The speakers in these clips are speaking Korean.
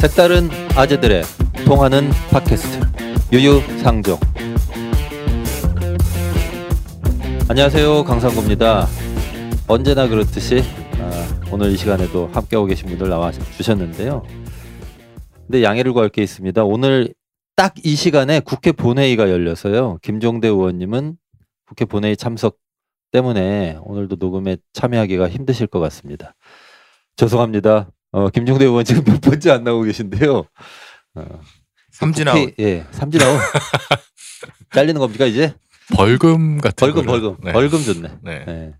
색다른 아재들의 통하는 팟캐스트 유유상종. 안녕하세요 강상구입니다. 언제나 그렇듯이 아, 오늘 이 시간에도 함께하고 계신 분들 나와 주셨는데요. 근데 양해를 구할 게 있습니다. 오늘 딱 이 시간에 국회 본회의가 열려서요. 김종대 의원님은 국회 본회의 참석 때문에 오늘도 녹음에 참여하기가 힘드실 것 같습니다. 죄송합니다 어, 김종대 의원 지금 몇 번째 안 나오고 계신데요. 어, 삼진 아웃. 국회- 예, 삼진 아웃. 잘리는 겁니까 이제? 벌금 같은 벌금 걸로. 벌금 네. 벌금 좋네. 네. 예.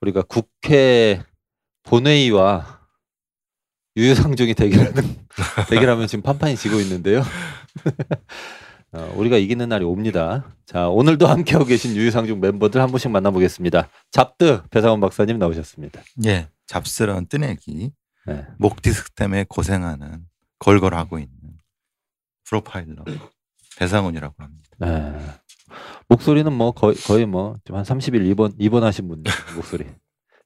우리가 국회 본회의와 유유상종이 대결하는 대결하면 지금 판판이 지고 있는데요. 어, 우리가 이기는 날이 옵니다. 자 오늘도 함께하고 계신 유유상종 멤버들 한 분씩 만나보겠습니다. 잡드 배상훈 박사님 나오셨습니다. 예, 잡스러운 뜨내기, 네. 목 디스크 때문에 고생하는 걸걸하고 있는 프로파일러 배상훈이라고 합니다. 네. 목소리는 뭐 거의 거의 뭐 좀 한 30일 입원 입원하신 분 목소리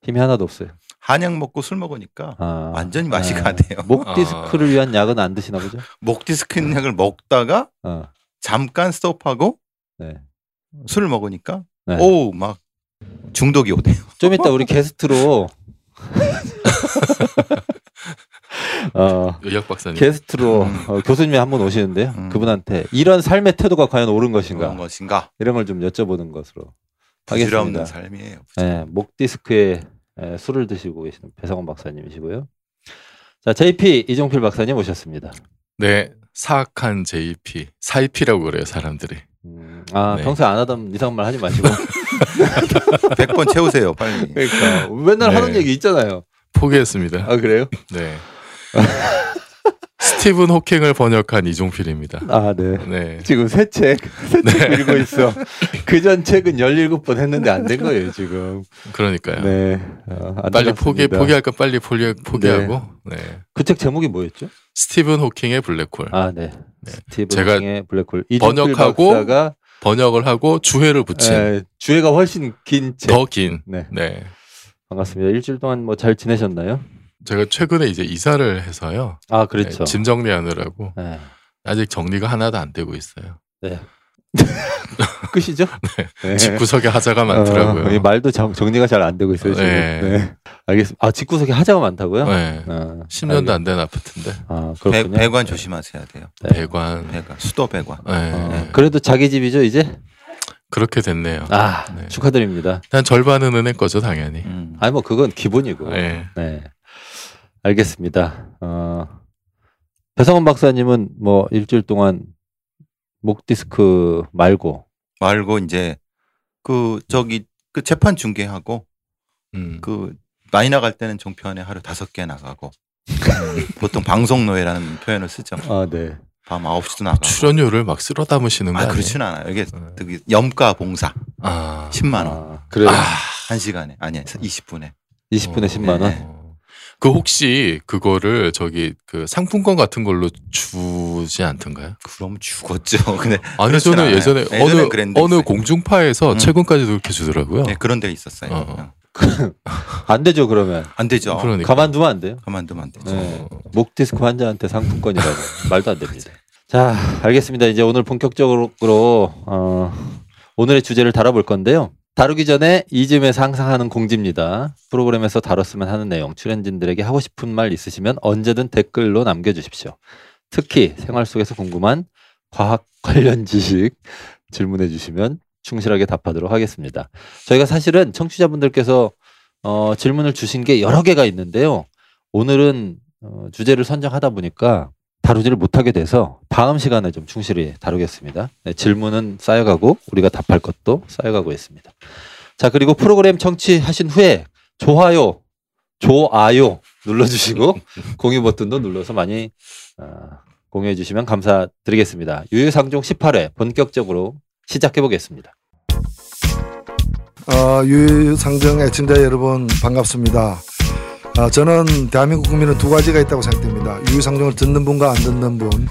힘이 하나도 없어요. 한약 먹고 술 먹으니까 아, 완전히 맛이 아, 가네요. 목 아. 디스크를 위한 약은 안 드시나 보죠? 목 디스크 있는 약을 먹다가 어, 잠깐 스톱하고 네. 술을 먹으니까 네. 오막 중독이 오네요. 좀 이따 우리 게스트로 어, 의학 박사님. 게스트로 음. 어, 교수님이 한분 오시는데요. 음. 그분한테 이런 삶의 태도가 과연 옳은 것인가 그런 것인가? 이런 걸 좀 여쭤보는 것으로 부질없는 하겠습니다. 삶이에요. 네, 목 디스크에 에, 술을 드시고 계시는 배상원 박사님이시고요. 자, JP 이종필 박사님 오셨습니다. 네. 사악한 JP, 사이피라고 그래요 사람들이. 음, 아, 네. 평소에 안 하던 이상한 말 하지 마시고. 100번 채우세요, 빨리. 그러니까 맨날 네. 하는 얘기 있잖아요. 포기했습니다. 아, 그래요? 네. 스티븐 호킹을 번역한 이종필입니다. 아, 네. 네. 지금 새 책, 새책 읽고 있어. 그 전 책은 17번 했는데 안 된 거예요, 지금. 그러니까요. 네. 어, 빨리 포기 포기할 건 빨리 포기 포기하고. 네. 그책 제목이 뭐였죠? 스티븐 호킹의 블랙홀 아, 네. 네. 스티븐 제가 킹의 블랙홀. 번역하고 번역을 하고 주회를 붙인 에, 주애가 훨씬 긴 책. 더 긴. 네. 네. 반갑습니다. 일주일 동안 뭐 잘 지내셨나요? 제가 최근에 이제 이사를 해서요. 아, 그렇죠. 네, 짐 정리하느라고 네. 아직 정리가 하나도 안 되고 있어요. 네. 끝이죠? 네. 집구석에 하자가 많더라고요. 어, 이 말도 정, 정리가 잘 안 되고 있어요 지금. 네. 네. 알겠습니다. 아 집구석에 하자가 많다고요? 네. 아, 10년도 알겠- 안된 아파트인데 아 배, 그렇군요. 배 관 조심하셔야 돼요. 네. 배관. 배관, 수도 배관. 네. 어, 그래도 자기 집이죠 이제? 그렇게 됐네요. 아 네. 축하드립니다. 난 절반은 은행 거죠 당연히. 음. 아니 뭐 그건 기본이고. 네. 네. 알겠습니다. 어, 배성원 박사님은 뭐 일주일 동안 목 디스크 말고 말고 이제 그 저기 그 재판 중계하고 음. 그 많이 나갈 때는 종편에 하루 다섯 개 나가고 보통 방송 노예라는 표현을 쓰죠. 아 네. 밤 9시도 나가고. 출연료를 막 쓸어 담으시는 거 아? 그렇진 않아요. 이게 네. 되게 염가 봉사 아. 10만 원. 아, 그래요. 한 시간에 아니야 20분에. 20분에 어, 10만 원. 네. 그 혹시 그거를 저기 그 상품권 같은 걸로 주지 않던가요? 그럼 죽었죠. 근데 아니 저는 않아요. 예전에 예전엔 어느 그랬는데 어느 있어요. 공중파에서 음. 최근까지도 그렇게 주더라고요. 네, 그런 데 있었어요. 어. 안 되죠 그러면. 안 되죠. 그러니까. 가만두면 안 돼요. 가만두면 안 되죠. 네. 목 디스크 환자한테 상품권이라고 말도 안 됩니다. 자, 알겠습니다. 이제 오늘 본격적으로 어, 오늘의 주제를 다뤄볼 건데요. 다루기 전에 이쯤에서 항상 하는 공지입니다. 프로그램에서 다뤘으면 하는 내용, 출연진들에게 하고 싶은 말 있으시면 언제든 댓글로 남겨주십시오. 특히 생활 속에서 궁금한 과학 관련 지식 질문해 주시면 충실하게 답하도록 하겠습니다. 저희가 사실은 청취자분들께서 어, 질문을 주신 게 여러 개가 있는데요. 오늘은 어, 주제를 선정하다 보니까 다루지를 못하게 돼서 다음 시간에 좀 충실히 다루겠습니다. 네, 질문은 쌓여가고 우리가 답할 것도 쌓여가고 있습니다. 자 그리고 프로그램 청취하신 후에 좋아요, 좋아요 눌러주시고 공유 버튼도 눌러서 많이 어, 공유해 주시면 감사드리겠습니다. 유유상종 18회 본격적으로 시작해 보겠습니다. 어, 유상정 애청자 여러분 반갑습니다. 아, 저는 대한민국 국민은 두 가지가 있다고 생각됩니다. 유상정을 듣는 분과 안 듣는 분.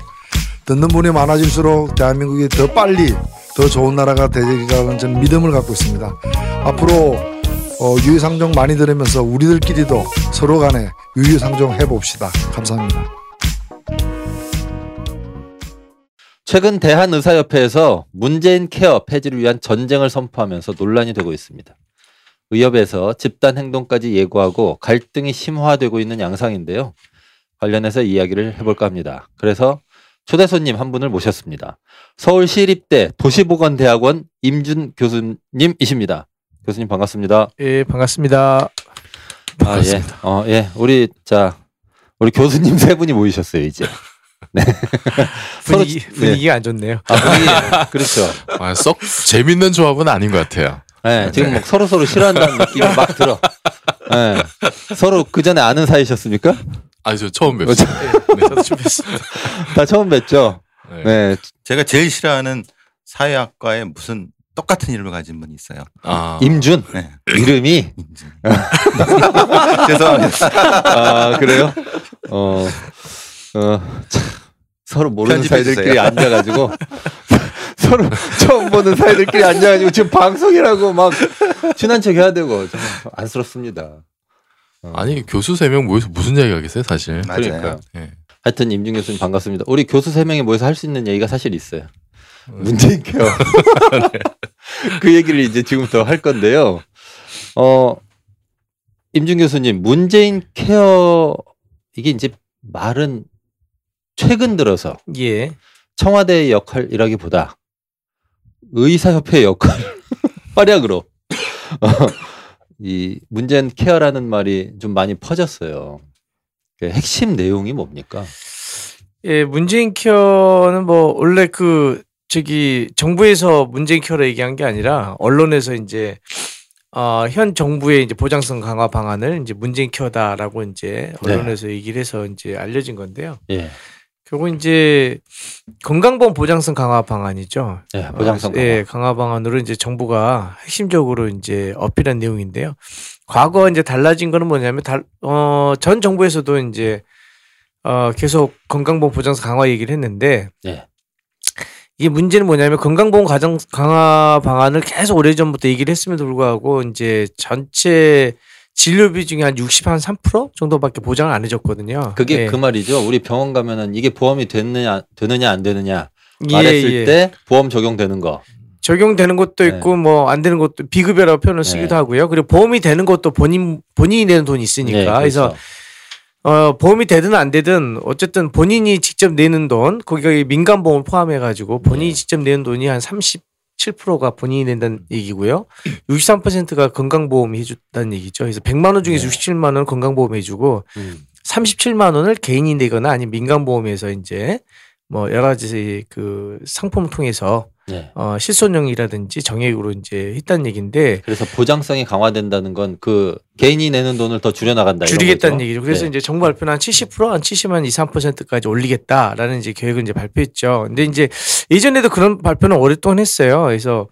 듣는 분이 많아질수록 대한민국이 더 빨리 더 좋은 나라가 되리라는 저는 믿음을 갖고 있습니다. 앞으로 어, 유유상종 많이 들으면서 우리들끼리도 서로 간에 유유상종 해봅시다. 감사합니다. 최근 대한의사협회에서 문재인 케어 폐지를 위한 전쟁을 선포하면서 논란이 되고 있습니다. 의협에서 집단 행동까지 예고하고 갈등이 심화되고 있는 양상인데요. 관련해서 이야기를 해볼까 합니다. 그래서 초대 손님 한 분을 모셨습니다. 서울시립대 도시보건대학원 임준 교수님이십니다. 교수님 반갑습니다. 예, 반갑습니다. 아, 예. 어, 예. 우리 자 우리 교수님 세 분이 모이셨어요, 이제. 분위기, 서로- 분위기가 안 좋네요. 아, 분위기. 그렇죠. 아, 썩 재밌는 조합은 아닌 것 같아요. 네, 지금 막 서로 서로 싫어한다는 느낌이 막 들어. 네. 서로 그 전에 아는 사이셨습니까? 아, 저 처음 뵙습니다. 네, 저도 처음 뵙습니다. 다 처음 뵀죠. 네. 네, 제가 제일 싫어하는 사회학과에 무슨 똑같은 이름을 가진 분이 있어요. 아, 임준 네. 이름이. 죄송합니다. 아 그래요? 어, 어 참, 서로 모르는 사이들끼리. 앉아가지고 서로 처음 보는 사이들끼리 앉아가지고 지금 방송이라고 막 친한 척 해야 되고 좀 안쓰럽습니다. 어, 아니 교수 세 명 모여서 무슨 이야기 하겠어요, 사실. 맞아요. 그러니까요. 네. 하여튼 임준 교수님 반갑습니다. 우리 교수 세 명이 모여서 할 수 있는 얘기가 사실 있어요. 음. 문재인 케어. 그 얘기를 이제 지금부터 할 건데요. 어, 임준 교수님, 문재인 케어 이게 이제 말은 최근 들어서 예. 청와대의 역할이라기보다 의사협회의 역할 활약으로 어, 이 문재인 케어라는 말이 좀 많이 퍼졌어요. 그 핵심 내용이 뭡니까? 예, 문재인 케어는 뭐 원래 그 저기 정부에서 문재인 케어를 얘기한 게 아니라 언론에서 이제 어, 현 정부의 이제 보장성 강화 방안을 이제 문재인 케어다라고 이제 네. 언론에서 얘기를 해서 이제 알려진 건데요. 예, 결국 이제 건강보험 보장성 강화 방안이죠. 예 보장성 어, 강화. 예, 강화 방안으로 이제 정부가 핵심적으로 이제 어필한 내용인데요. 과거 이제 달라진 거는 뭐냐면 달, 어, 전 정부에서도 이제 어, 계속 건강보험 보장성 강화 얘기를 했는데 예. 이게 문제는 뭐냐면 건강보험 가정 강화 방안을 계속 오래전부터 얘기를 했음에도 불구하고 이제 전체 진료비 중에 한 60, 한 3% 정도밖에 보장을 안 해줬거든요. 그게 예. 그 말이죠. 우리 병원 가면은 이게 보험이 되느냐 되느냐 안 되느냐 예, 말했을 예. 때 보험 적용되는 거. 적용되는 것도 네. 있고 뭐안 되는 것도 비급여라고 표현을 쓰기도 네. 하고요. 그리고 보험이 되는 것도 본인 본인이 내는 돈이 있으니까 예, 그래서 그렇죠. 어 보험이 되든 안 되든 어쨌든 본인이 직접 내는 돈 거기가 민간 보험을 포함해 가지고 본인이 네. 직접 내는 돈이 한 37%가 본인이 낸다는 얘기고요. 63%가 건강보험이 해준다는 얘기죠. 그래서 100만 원 중에서 네. 67만 원 건강보험 해주고 음. 37만 원을 개인이 내거나 아니면 민간보험에서 이제 뭐 여러 가지 그 상품을 통해서 예. 어, 실손형이라든지 정액으로 이제 했다는 얘기인데 그래서 보장성이 강화된다는 건 그 개인이 내는 돈을 더 줄여 나간다. 줄이겠다는 얘기죠. 그래서 네. 이제 정부 발표는 한 70%, 한 70만 2, 3%까지 올리겠다라는 이제 계획을 이제 발표했죠. 근데 이제 예전에도 그런 발표는 오랫동안 했어요. 그래서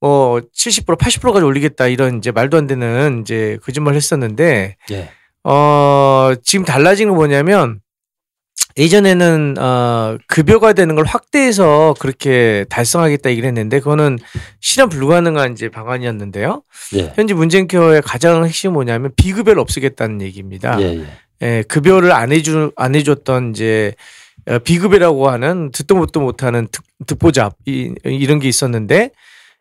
뭐 70%, 80%까지 올리겠다 이런 이제 말도 안 되는 이제 거짓말 했었는데 예. 어, 지금 달라진 건 뭐냐면 예전에는 어, 급여가 되는 걸 확대해서 그렇게 달성하겠다 얘기를 했는데 그거는 실현 불가능한 이제 방안이었는데요. 예. 현재 문재인 케어의 가장 핵심이 뭐냐면 비급여를 없애겠다는 얘기입니다. 예. 예. 예, 급여를 안 해주 안 해줬던 이제 어, 비급여라고 하는 듣도 못도 못하는 듣, 듣보잡 이, 이런 게 있었는데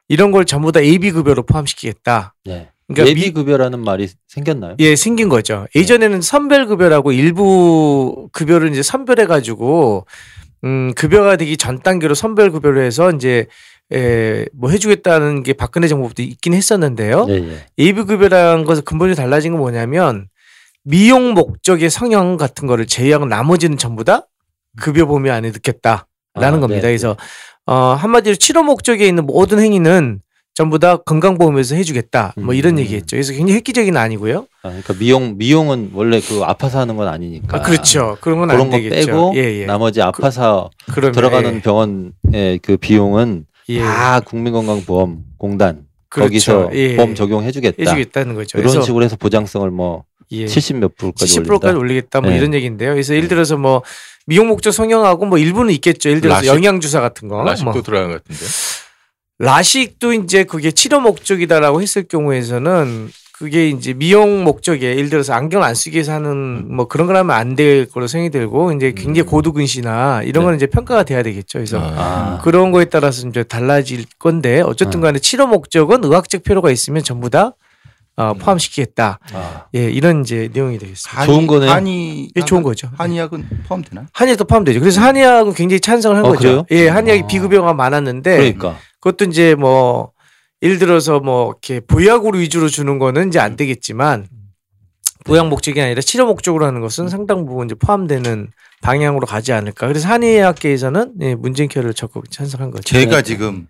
이런 걸 전부 다 AB 급여로 포함시키겠다. 예. 그러니까 예비 미- 급여라는 말이 생겼나요? 예, 생긴 거죠. 예전에는 선별 급여라고 일부 급여를 이제 선별해 가지고, 음, 급여가 되기 전 단계로 선별 급여로 해서 이제, 에, 뭐 해주겠다는 게 박근혜 정부부터 있긴 했었는데요. 예. 예. 예비 급여라는 것은 근본이 달라진 건 뭐냐면, 미용 목적의 성형 같은 거를 제외하고 나머지는 전부 다 급여 범위 안에 넣겠다라는 아, 겁니다. 네. 그래서, 어, 한마디로 치료 목적에 있는 모든 행위는 전부 다 건강보험에서 해주겠다. 뭐 이런 음. 얘기했죠. 그래서 굉장히 획기적인 아니고요. 아, 그러니까 미용 미용은 원래 그 아파서 하는 건 아니니까. 아, 그렇죠. 그런 건안 그런 거 되겠죠. 빼고 예, 예. 나머지 아파서 그러면, 들어가는 병원의 그 비용은 예, 다 국민건강보험공단 그렇죠. 거기서 예. 보험 적용해주겠다. 해주겠다는 거죠. 이런 그래서 식으로 해서 보장성을 뭐 예. 70몇 프로까지 70%까지 올린다. 올리겠다 뭐 네. 이런 얘기인데요. 그래서 예를 들어서 뭐 미용 목적 성형하고 뭐 일부는 있겠죠. 예를 들어서 라식? 영양 주사 같은 거. 라식도 뭐. 들어간 것 같은데. 라식도 이제 그게 치료 목적이다라고 했을 경우에서는 그게 이제 미용 목적에 예를 들어서 안경을 안 쓰기 위해서 하는 뭐 그런 걸 하면 안 될 거로 생각이 들고 이제 굉장히 고도근시나 이런 네. 거는 이제 평가가 돼야 되겠죠. 그래서 아. 그런 거에 따라서 이제 달라질 건데 어쨌든 간에 치료 목적은 의학적 필요가 있으면 전부 다 어, 포함시키겠다. 아. 예, 이런 이제 내용이 되겠습니다. 좋은 거네요. 한의 이게 좋은 거죠. 한의학은 포함되나? 한의도 포함되죠. 그래서 한의학은 굉장히 찬성을 한 어, 거죠. 그래요? 예, 한의학이 아. 비급여가 많았는데 그러니까. 그것도 이제 뭐 예를 들어서 뭐 이렇게 보약으로 위주로 주는 거는 이제 안 되겠지만 보약 목적이 아니라 치료 목적으로 하는 것은 상당 부분 이제 포함되는 방향으로 가지 않을까. 그래서 한의학계에서는 예, 문재인 케어를 적극 찬성한 거죠. 제가 지금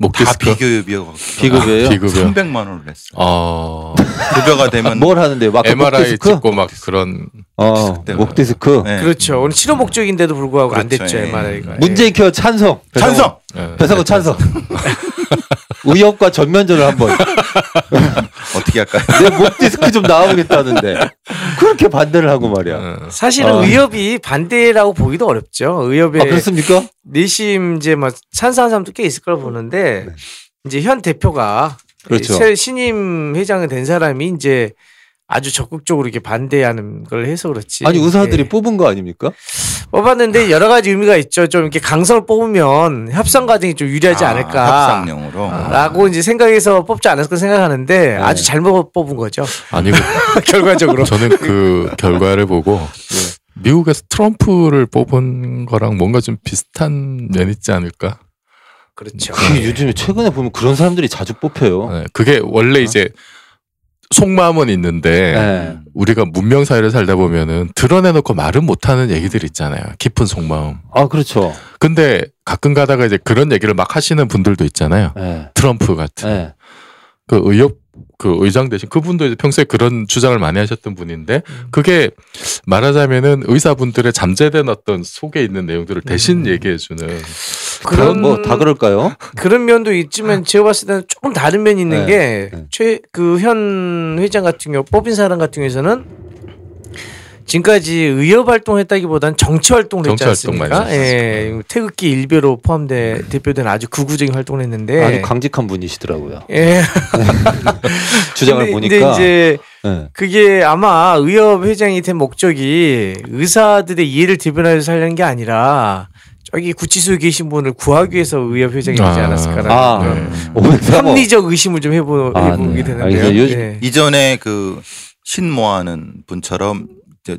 목다 디스크. 비급여, 비급여예요? 비급여. 300만 원을 냈어. 어. 급여가 되면 뭘 하는데요? 막 MRI 목디스크? 찍고 막 그런 어, 디스크 때문에. 목 디스크. 네. 그렇죠. 오늘 치료 목적인데도 불구하고 안 그렇죠. 됐죠. 예. MRI가. 문재인 케어 찬성. 찬성. 예. 배상호 찬성. 의협과 전면전을 한번. 어떻게 할까요? 내 목 디스크 좀 나오겠다는데 그렇게 반대를 하고 말이야. 예. 사실은 어. 의협이 반대라고 보기도 어렵죠. 의협의 아 그렇습니까? 내심 이제 막 찬성한 사람도 꽤 있을 거라 보는데 네. 이제 현 대표가 그렇죠. 새 신임 회장이 된 사람이 이제 아주 적극적으로 이렇게 반대하는 걸 해서 그렇지. 아니 의사들이 예. 뽑은 거 아닙니까? 뽑았는데 여러 가지 의미가 있죠. 좀 이렇게 강성을 뽑으면 협상 과정이 좀 유리하지 아, 않을까. 협상용으로. 라고 이제 생각해서 뽑지 않았을까 생각하는데 네. 아주 잘못 뽑은 거죠. 아니고 결과적으로. 저는 그 결과를 보고 미국에서 트럼프를 뽑은 거랑 뭔가 좀 비슷한 면이 있지 않을까? 그렇죠. 그게 요즘에 최근에 보면 그런 사람들이 자주 뽑혀요. 네, 그게 원래 이제 속마음은 있는데 네. 우리가 문명 사회를 살다 보면은 드러내놓고 말은 못하는 얘기들 있잖아요. 깊은 속마음. 아 그렇죠. 근데 가끔 가다가 이제 그런 얘기를 막 하시는 분들도 있잖아요. 네. 트럼프 같은 네. 그 의협 그 의장 대신 그분도 이제 평소에 그런 주장을 많이 하셨던 분인데 음. 그게 말하자면은 의사분들의 잠재된 어떤 속에 있는 내용들을 대신 얘기해주는 그런 뭐 다 그럴까요? 그런 면도 있지만 제가 봤을 때는 조금 다른 면이 있는 네, 게 네. 최그 현 회장 같은 경우 뽑힌 사람 같은 경우에서는 지금까지 의협 활동했다기보다는 정치 활동을 했지 정치 활동 않습니까? 예, 태극기 일베로 포함돼 대표된 아주 극우적인 활동을 했는데 아주 강직한 분이시더라고요. 예. 주장을 근데, 보니까. 근데 이제 네. 그게 아마 의협 회장이 된 목적이 의사들의 이해를 대변하여서 살려는 게 아니라 저기 구치소에 계신 분을 구하기 위해서 의협 회장이 되지 아. 않았을까라는 아, 네. 503호. 합리적 의심을 좀 해보, 아, 해보게 네. 되는데요. 요- 네. 이전에 그 신모하는 분처럼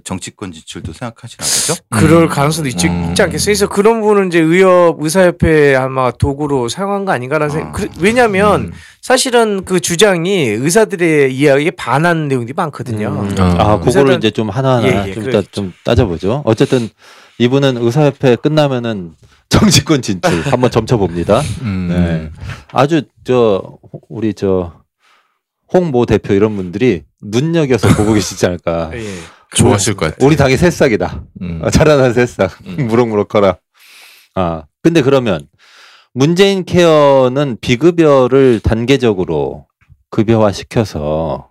정치권 지출도 생각하시나 보죠? 그럴 음. 가능성도 있지, 음. 있지 않겠어요. 그래서 그런 분은 이제 의협 의사협회 아마 도구로 사용한 거 아닌가라는 생각. 아. 그- 왜냐하면 음. 사실은 그 주장이 의사들의 이야기에 반하는 내용들이 많거든요. 음. 아. 아, 그거를 이제 좀 하나하나 예, 예, 좀, 그렇죠. 따, 좀 따져보죠. 어쨌든 이분은 의사협회 끝나면은 정치권 진출 한번 점쳐봅니다. 음. 네. 아주 저 우리 저 홍 모 대표 이런 분들이 눈여겨서 보고 계시지 않을까. 예. 좋아하실 것 같아요. 우리 당의 새싹이다. 음. 아, 자라난 새싹. 음. 무럭무럭 커라. 아, 근데 그러면 문재인 케어는 비급여를 단계적으로 급여화 시켜서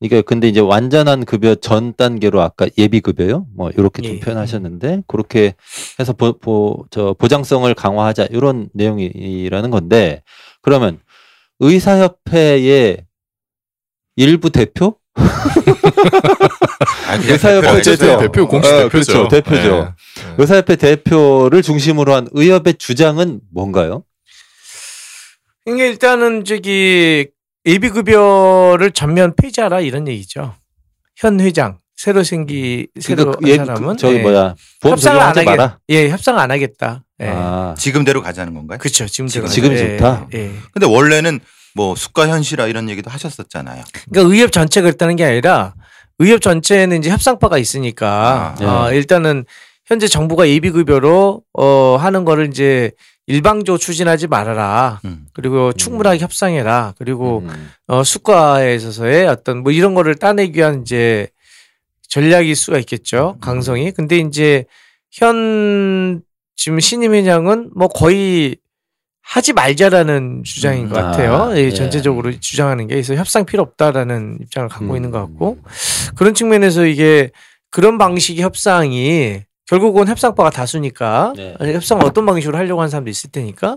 이게 근데 이제 완전한 급여 전 단계로 아까 예비 급여요? 뭐 이렇게 좀 예. 표현하셨는데 그렇게 해서 보, 보, 저 보장성을 강화하자 이런 내용이라는 건데 그러면 의사협회의 일부 대표? 아, 의사협회 대표. 있어요. 대표 공식 어, 대표죠. 그렇죠. 대표죠. 네. 네. 의사협회 대표를 중심으로 한 의협의 주장은 뭔가요? 이게 일단은 저기 예비급여를 전면 폐지하라 이런 얘기죠. 현 회장 새로 생기 새로 그러니까 한 예, 사람은 그, 저기 예. 뭐야 보험 협상을 안 적용하지 하겠 마라. 예, 협상 안 하겠다. 예. 아, 지금대로 가자는 건가요? 그렇죠. 지금 지금- 지금이 예, 좋다? 예. 근데 원래는 뭐 수가 현실화 이런 얘기도 하셨었잖아요. 그러니까 의협 전체가 그랬다는 게 아니라 의협 전체는 이제 협상파가 있으니까 아, 어, 일단은 현재 정부가 예비급여로 어, 하는 거를 이제 일방적으로 추진하지 말아라. 음. 그리고 충분하게 협상해라. 그리고 음. 어, 수가에 있어서의 어떤 뭐 이런 거를 따내기 위한 이제 전략일 수가 있겠죠. 강성이. 근데 이제 현 지금 신임 회장은 뭐 거의 하지 말자라는 주장인 음, 것 같아요. 아, 예, 예. 전체적으로 주장하는 게 그래서 협상 필요 없다라는 입장을 갖고 음. 있는 것 같고 그런 측면에서 이게 그런 방식의 협상이 결국은 협상파가 다수니까 네. 협상을 어떤 방식으로 하려고 하는 사람도 있을 테니까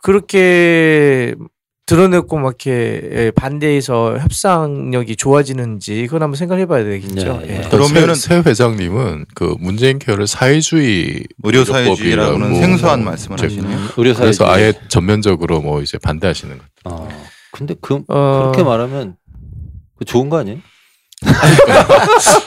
그렇게 드러냈고 막 이렇게 예, 반대해서 협상력이 좋아지는지 그건 한번 생각해 봐야 되겠죠. 네. 예. 그러면은- 새, 새 회장님은 그 문재인 케어를 사회주의 의료 사회주의라고는 생소한 뭐 말씀을 하시네요. 음, 의료 그래서 사회주의. 아예 전면적으로 뭐 이제 반대하시는 거. 어. 근데 그 어, 그렇게 말하면 그 좋은 거 아니에요?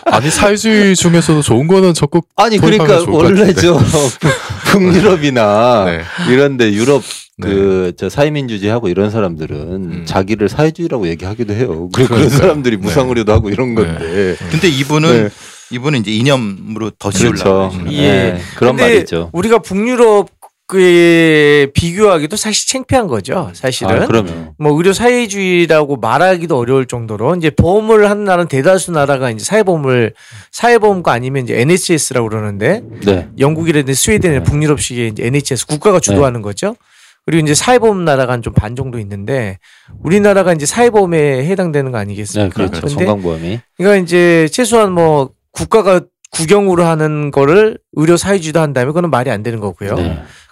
아니 사회주의 중에서도 좋은 거는 적극 아니 그러니까 좋을 것 원래 같은데. 저 북유럽이나 네. 이런데 유럽 네. 그저 사회민주주의하고 이런 사람들은 음. 자기를 사회주의라고 얘기하기도 해요. 그리고 그런. 사람들이 네. 무상의료도 하고 이런 건데. 근데 이분은 네. 이분은 이제 이념으로 더 그렇죠. 지우려고 예. 네, 그런 근데 말이죠. 우리가 북유럽 그 비교하기도 사실 창피한 거죠. 사실은. 아, 뭐 의료 사회주의라고 말하기도 어려울 정도로 이제 보험을 하는 나라는 대다수 나라가 이제 사회보험을 사회보험과 아니면 이제 NHS라고 그러는데 네. 영국이라든지 스웨덴이나 네. 북유럽식의 이제 NHS 국가가 주도하는 거죠. 그리고 이제 사회보험 나라가 좀반 정도 있는데 우리나라가 이제 사회보험에 해당되는 거 네, 아니겠습니까? 그렇죠. 근데 건강보험이. 그러니까 이제 최소한 뭐 국가가 국영으로 하는 거를 의료 사회주의도 한다면 그건 말이 안 되는 거고요.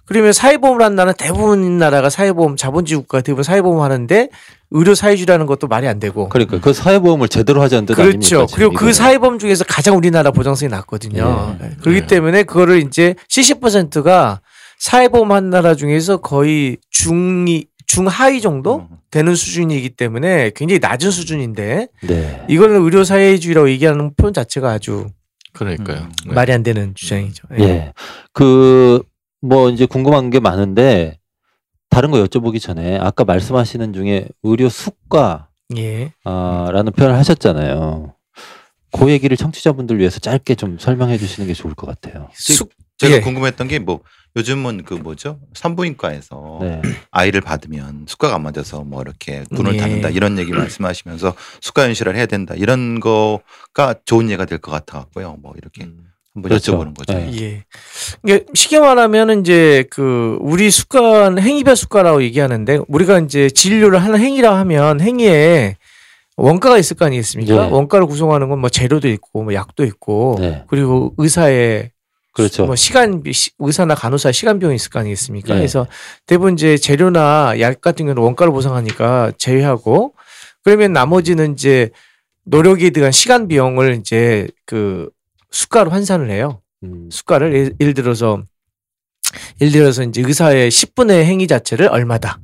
네. 그러면 사회보험을 하는 나라는 대부분 나라가 사회보험 자본주의 국가 대부분 사회보험 하는데 의료 사회주의라는 것도 말이 안 되고 그러니까 그 사회보험을 제대로 하지 않는 뜻 그렇죠. 아닙니까? 지금 그리고 그 이거는. 사회보험 중에서 가장 우리나라 보장성이 낮거든요. 예. 네. 그렇기 네. 때문에 그거를 이제 70%가 사회보험 한 나라 중에서 거의 중이 중하위 정도 음. 되는 수준이기 때문에 굉장히 낮은 수준인데 네. 이거는 의료 사회주의라고 얘기하는 표현 자체가 아주 그러니까요. 음. 네. 말이 안 되는 주장이죠. 예. 예. 그, 뭐, 이제 궁금한 게 많은데, 다른 거 여쭤보기 전에, 아까 말씀하시는 중에 의료 숙가, 예. 아, 라는 표현을 하셨잖아요. 그 얘기를 청취자분들 위해서 짧게 좀 설명해 주시는 게 좋을 것 같아요. 숙 제가 예. 궁금했던 게 뭐 요즘은 그 뭐죠 산부인과에서 네. 아이를 받으면 숙가가 안 맞아서 뭐 이렇게 군을 예. 닫는다 이런 얘기 말씀하시면서 숙가 현실을 해야 된다 이런 거가 좋은 예가 될 것 같아 갖고요 뭐 이렇게 한번 그렇죠. 여쭤보는 거죠. 네. 예. 이게 쉽게 말하면은 이제 그 우리 숙가는 행위별 숙가라고 얘기하는데 우리가 이제 진료를 하는 행위라 하면 행위에 원가가 있을 거 아니겠습니까? 네. 원가를 구성하는 건 뭐 재료도 있고 뭐 약도 있고 네. 그리고 의사의 그렇죠. 뭐 시간 시- 의사나 간호사 시간 비용이 있을 거 아니겠습니까? 네. 그래서 대부분 이제 재료나 약 같은 경우는 원가를 보상하니까 제외하고 그러면 나머지는 이제 노력에 대한 시간 비용을 이제 그 수가로 환산을 해요. 음, 수가를 예를, 예를 들어서 예를 들어서 이제 의사의 10분의 행위 자체를 얼마다.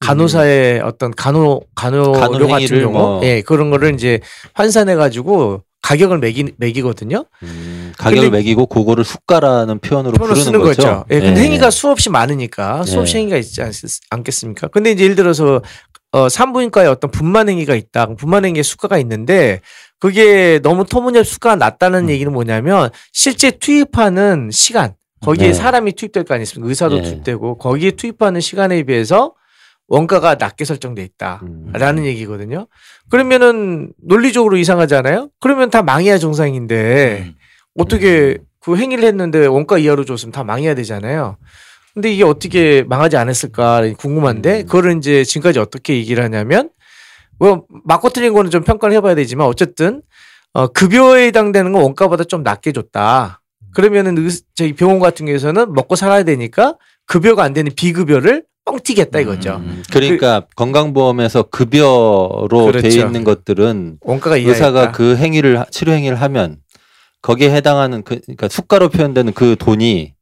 간호사의 어떤 간호 간호료 음. 간호 같은 경우 뭐- 예 그런 거를 이제 환산해 가지고 가격을 매기 매기거든요. 음, 가격을 매기고 그거를 숙가라는 표현으로 표현을 부르는 쓰는 거죠. 거죠. 예, 근데 예. 행위가 수없이 많으니까 수없이 예. 행위가 있지 않, 않겠습니까? 근데 이제 예를 들어서 어 산부인과에 어떤 분만 행위가 있다. 분만 행위에 수가가 있는데 그게 너무 터무니없이 수가가 낮다는 음. 얘기는 뭐냐면 실제 투입하는 시간 거기에 네. 사람이 투입될 거 아니겠습니까? 의사도 예. 투입되고 거기에 투입하는 시간에 비해서 원가가 낮게 설정돼 있다. 음. 라는 얘기거든요. 그러면은 논리적으로 이상하잖아요? 그러면 다 망해야 정상인데 음. 어떻게 그 행위를 했는데 원가 이하로 줬으면 다 망해야 되잖아요. 근데 이게 어떻게 망하지 않았을까 궁금한데 음. 그거를 이제 지금까지 어떻게 얘기를 하냐면 뭐 맞고 틀린 거는 좀 평가를 해봐야 되지만 어쨌든 어, 급여에 해당되는 건 원가보다 좀 낮게 줬다. 그러면은 의, 저기 병원 같은 경우에서는 먹고 살아야 되니까 급여가 안 되는 비급여를 뻥튀기했다 이거죠. 음, 그러니까 건강보험에서 급여로 그렇죠. 돼 있는 것들은 원가가. 의사가 그 행위를 하- 치료 행위를 하면 거기에 해당하는 그 그러니까 수가로 표현되는 그 돈이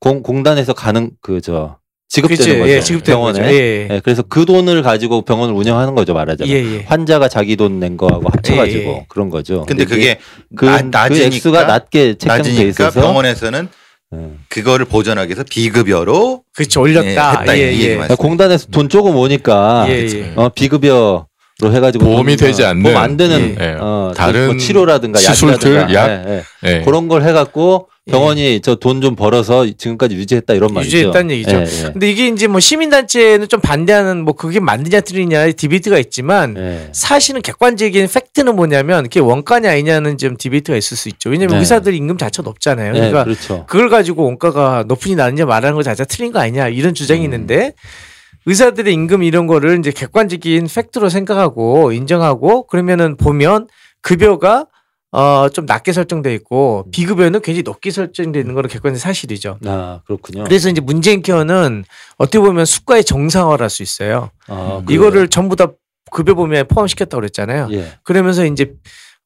공, 공단에서 가는 그저 지급되는 그치, 거죠. 예, 지급되는 병원에. 거죠. 예, 예, 그래서 그 돈을 가지고 병원을 운영하는 거죠 말하자면. 예, 예. 환자가 자기 돈 낸 거하고 합쳐가지고 예, 예. 그런 거죠. 근데 그게 그, 나- 그 낮으니까 액수가 낮게 책정돼 있어서 병원에서는 예. 그거를 보전하기 위해서 비급여로 그렇죠 올렸다. 했다, 예, 이 예. 얘기 말씀. 공단에서 돈 조금 오니까 예. 예. 어, 비급여 로 해가지고 보험이 돈, 되지 어, 않는, 보험 안 되는 예, 예. 어, 다른 뭐 치료라든가 시술들, 약이라든가, 약. 예, 예. 예. 그런 걸 해갖고 병원이 저 돈 좀 벌어서 지금까지 유지했다 이런 말이죠. 유지했다는 얘기죠. 예, 예. 근데 이게 이제 뭐 시민단체는 좀 반대하는 뭐 그게 맞느냐 틀리냐 debate가 있지만 예. 사실은 객관적인 팩트는 뭐냐면 그게 원가냐 아니냐는 좀 debate가 있을 수 있죠. 왜냐면 네. 의사들 임금 자체가 높잖아요. 예, 그러니까 그렇죠. 그걸 가지고 원가가 높으니 낮느냐 말하는 거 자체가 틀린 거 아니냐 이런 주장이 음. 있는데 의사들의 임금 이런 거를 이제 객관적인 팩트로 생각하고 인정하고 그러면은 보면 급여가 어, 좀 낮게 설정돼 있고 비급여는 굉장히 높게 설정돼 있는 거는 객관적 사실이죠. 아 그렇군요. 그래서 이제 문재인 케어는 어떻게 보면 수가의 정상화를 할 수 있어요. 아, 그래요? 이거를 전부 다 급여 보험에 포함시켰다고 그랬잖아요. 예. 그러면서 이제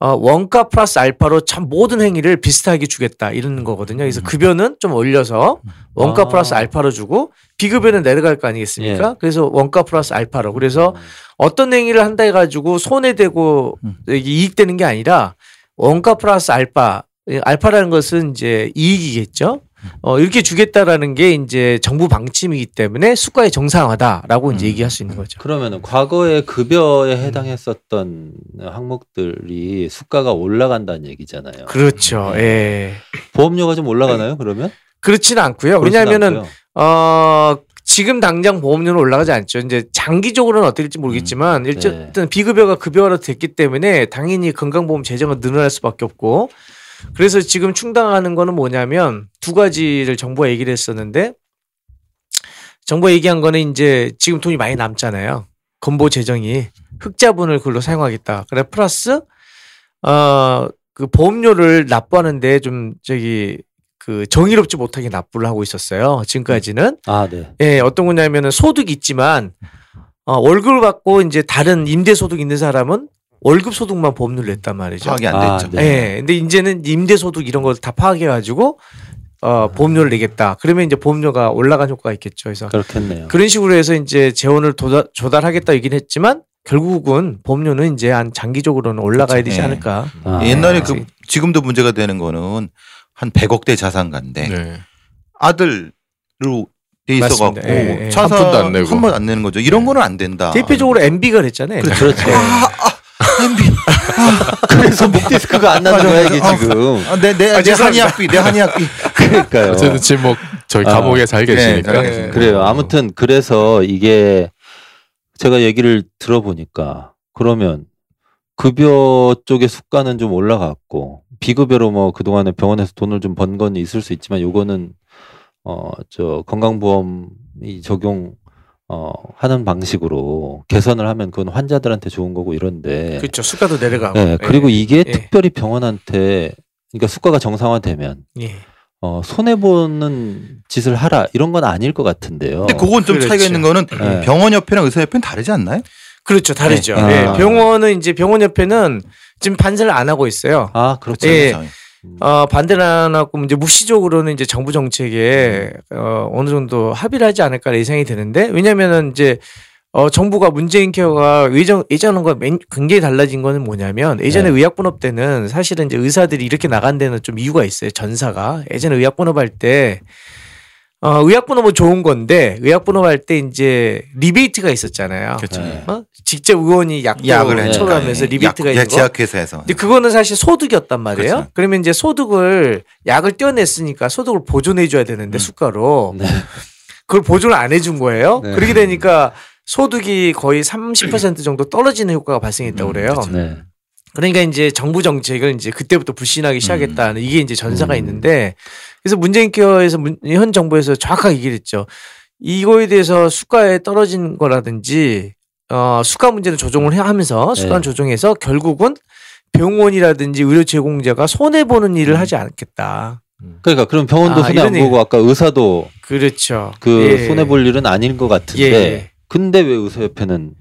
어, 원가 플러스 알파로 참 모든 행위를 비슷하게 주겠다 이런 거거든요. 그래서 급여는 좀 올려서 원가 아. 플러스 알파로 주고 비급여는 내려갈 거 아니겠습니까? 예. 그래서 원가 플러스 알파로. 그래서 음. 어떤 행위를 한다 해가지고 손해되고 음. 이익되는 게 아니라 원가 플러스 알파. 예, 알파라는 것은 이제 이익이겠죠. 어, 이렇게 주겠다라는 게 이제 정부 방침이기 때문에 수가의 정상화다라고 이제 음. 얘기할 수 있는 거죠. 그러면은 과거에 급여에 해당했었던 항목들이 수가가 올라간다는 얘기잖아요. 그렇죠. 예. 보험료가 좀 올라가나요? 그러면? 그렇지는 않고요. 왜냐하면은 않고요. 어 지금 당장 보험료는 올라가지 않죠. 이제 장기적으로는 어떻게 될지 모르겠지만 일단 네. 비급여가 급여로 됐기 때문에 당연히 건강보험 재정은 늘어날 수밖에 없고 그래서 지금 충당하는 거는 뭐냐면 두 가지를 정부가 얘기를 했었는데 정부가 얘기한 거는 이제 지금 돈이 많이 남잖아요. 건보 재정이 흑자분을 그걸로 사용하겠다. 그래 플러스 어 그 보험료를 납부하는데 좀 저기 그 정의롭지 못하게 납부를 하고 있었어요. 지금까지는 아, 네. 예, 어떤 거냐면은 소득이 있지만 어, 월급을 받고 이제 다른 임대 소득 있는 사람은 월급 소득만 보험료를 냈단 말이죠. 파악이 안 아, 됐죠. 네. 예. 근데 이제는 임대 소득 이런 걸 다 파악해 가지고 어, 보험료를 내겠다. 그러면 이제 보험료가 올라간 효과가 있겠죠. 그래서 그렇겠네요. 그런 식으로 해서 이제 재원을 도다, 조달하겠다 얘기는 했지만 결국은 보험료는 이제 한 장기적으로는 올라가야 그렇죠. 되지 예. 않을까. 아, 옛날에 아, 그 지금도 문제가 되는 거는 한 100억대 자산가인데 네. 아들로 돼 있어갖고. 예, 예. 차사 한 푼도 안 내고. 한번 안 내는 거죠. 이런 거는 안 된다. 대표적으로 MB가 그랬잖아요. 그렇죠. 아, 아, MB. 그래서 목 디스크가 안 나는 거야 이게. 지금. 아, 내, 내, 아, 내 죄송합니다. 한의학비, 내 한의학비. 그러니까요. 어쨌든 지금 뭐 저희 아. 감옥에 잘 계시니까. 네, 잘 그래요. 아무튼 그래서 이게 제가 얘기를 들어보니까 그러면 급여 쪽의 수가는 좀 올라갔고 비급여로 뭐 그동안에 병원에서 돈을 좀 번 건 있을 수 있지만 요거는 어 저 건강보험이 적용 어 하는 방식으로 개선을 하면 그건 환자들한테 좋은 거고 이런데 그렇죠. 수가도 내려가고. 네, 그리고 예. 이게 예. 특별히 병원한테 그러니까 수가가 정상화되면 예. 어 손해 보는 짓을 하라 이런 건 아닐 것 같은데요. 근데 그건 좀 그렇죠. 차이가 있는 거는 네. 병원 옆에랑 의사 옆에는 다르지 않나요? 그렇죠. 다르죠. 네. 예. 아. 병원은 이제 병원 옆에는 지금 반세를 안 하고 있어요. 아 그렇죠. 예. 그렇죠. 어, 반대를 안 하고 이제 묵시적으로는 이제 정부 정책에 어, 어느 정도 합의를 하지 않을까 예상이 되는데 왜냐면은 이제 어, 정부가 문재인 케어가 예전, 예전과 맨- 굉장히 달라진 거는 뭐냐면 예전에 네. 의약분업 때는 사실은 이제 의사들이 이렇게 나간 데는 좀 이유가 있어요. 전사가. 예전에 의약분업 할 때 어, 의약분업 은 좋은 건데 의약분업 할 때 이제 리베이트가 있었잖아요. 그렇죠. 네. 어? 직접 의원이 약도 약을 예. 처리하면서 리베이트가 있는 거. 제약회사에서. 근데 그거는 사실 소득이었단 말이에요. 그렇죠. 그러면 이제 소득을 약을 떼어냈으니까 소득을 보존해 줘야 되는데 음. 수가로 네. 그걸 보존을 안 해준 거예요. 네. 그렇게 되니까 소득이 거의 30% 정도 떨어지는 효과가 발생했다고 음, 그래요. 그렇죠. 네. 그러니까 이제 정부 정책을 이제 그때부터 불신하기 시작했다는 이게 이제 전사가 음. 있는데 그래서 문재인 케어에서 문- 현 정부에서 정확하게 얘기를 했죠. 이거에 대해서 수가에 떨어진 거라든지 어 수가 문제는 조정을 해 하면서 수가 네. 조정해서 결국은 병원이라든지 의료 제공자가 손해 보는 일을 하지 않겠다. 그러니까 그럼 병원도 아, 손해 안. 보고 아까 의사도 그렇죠. 그 예. 손해 볼 일은 아닌 것 같은데 예, 예. 근데 왜 의사협회는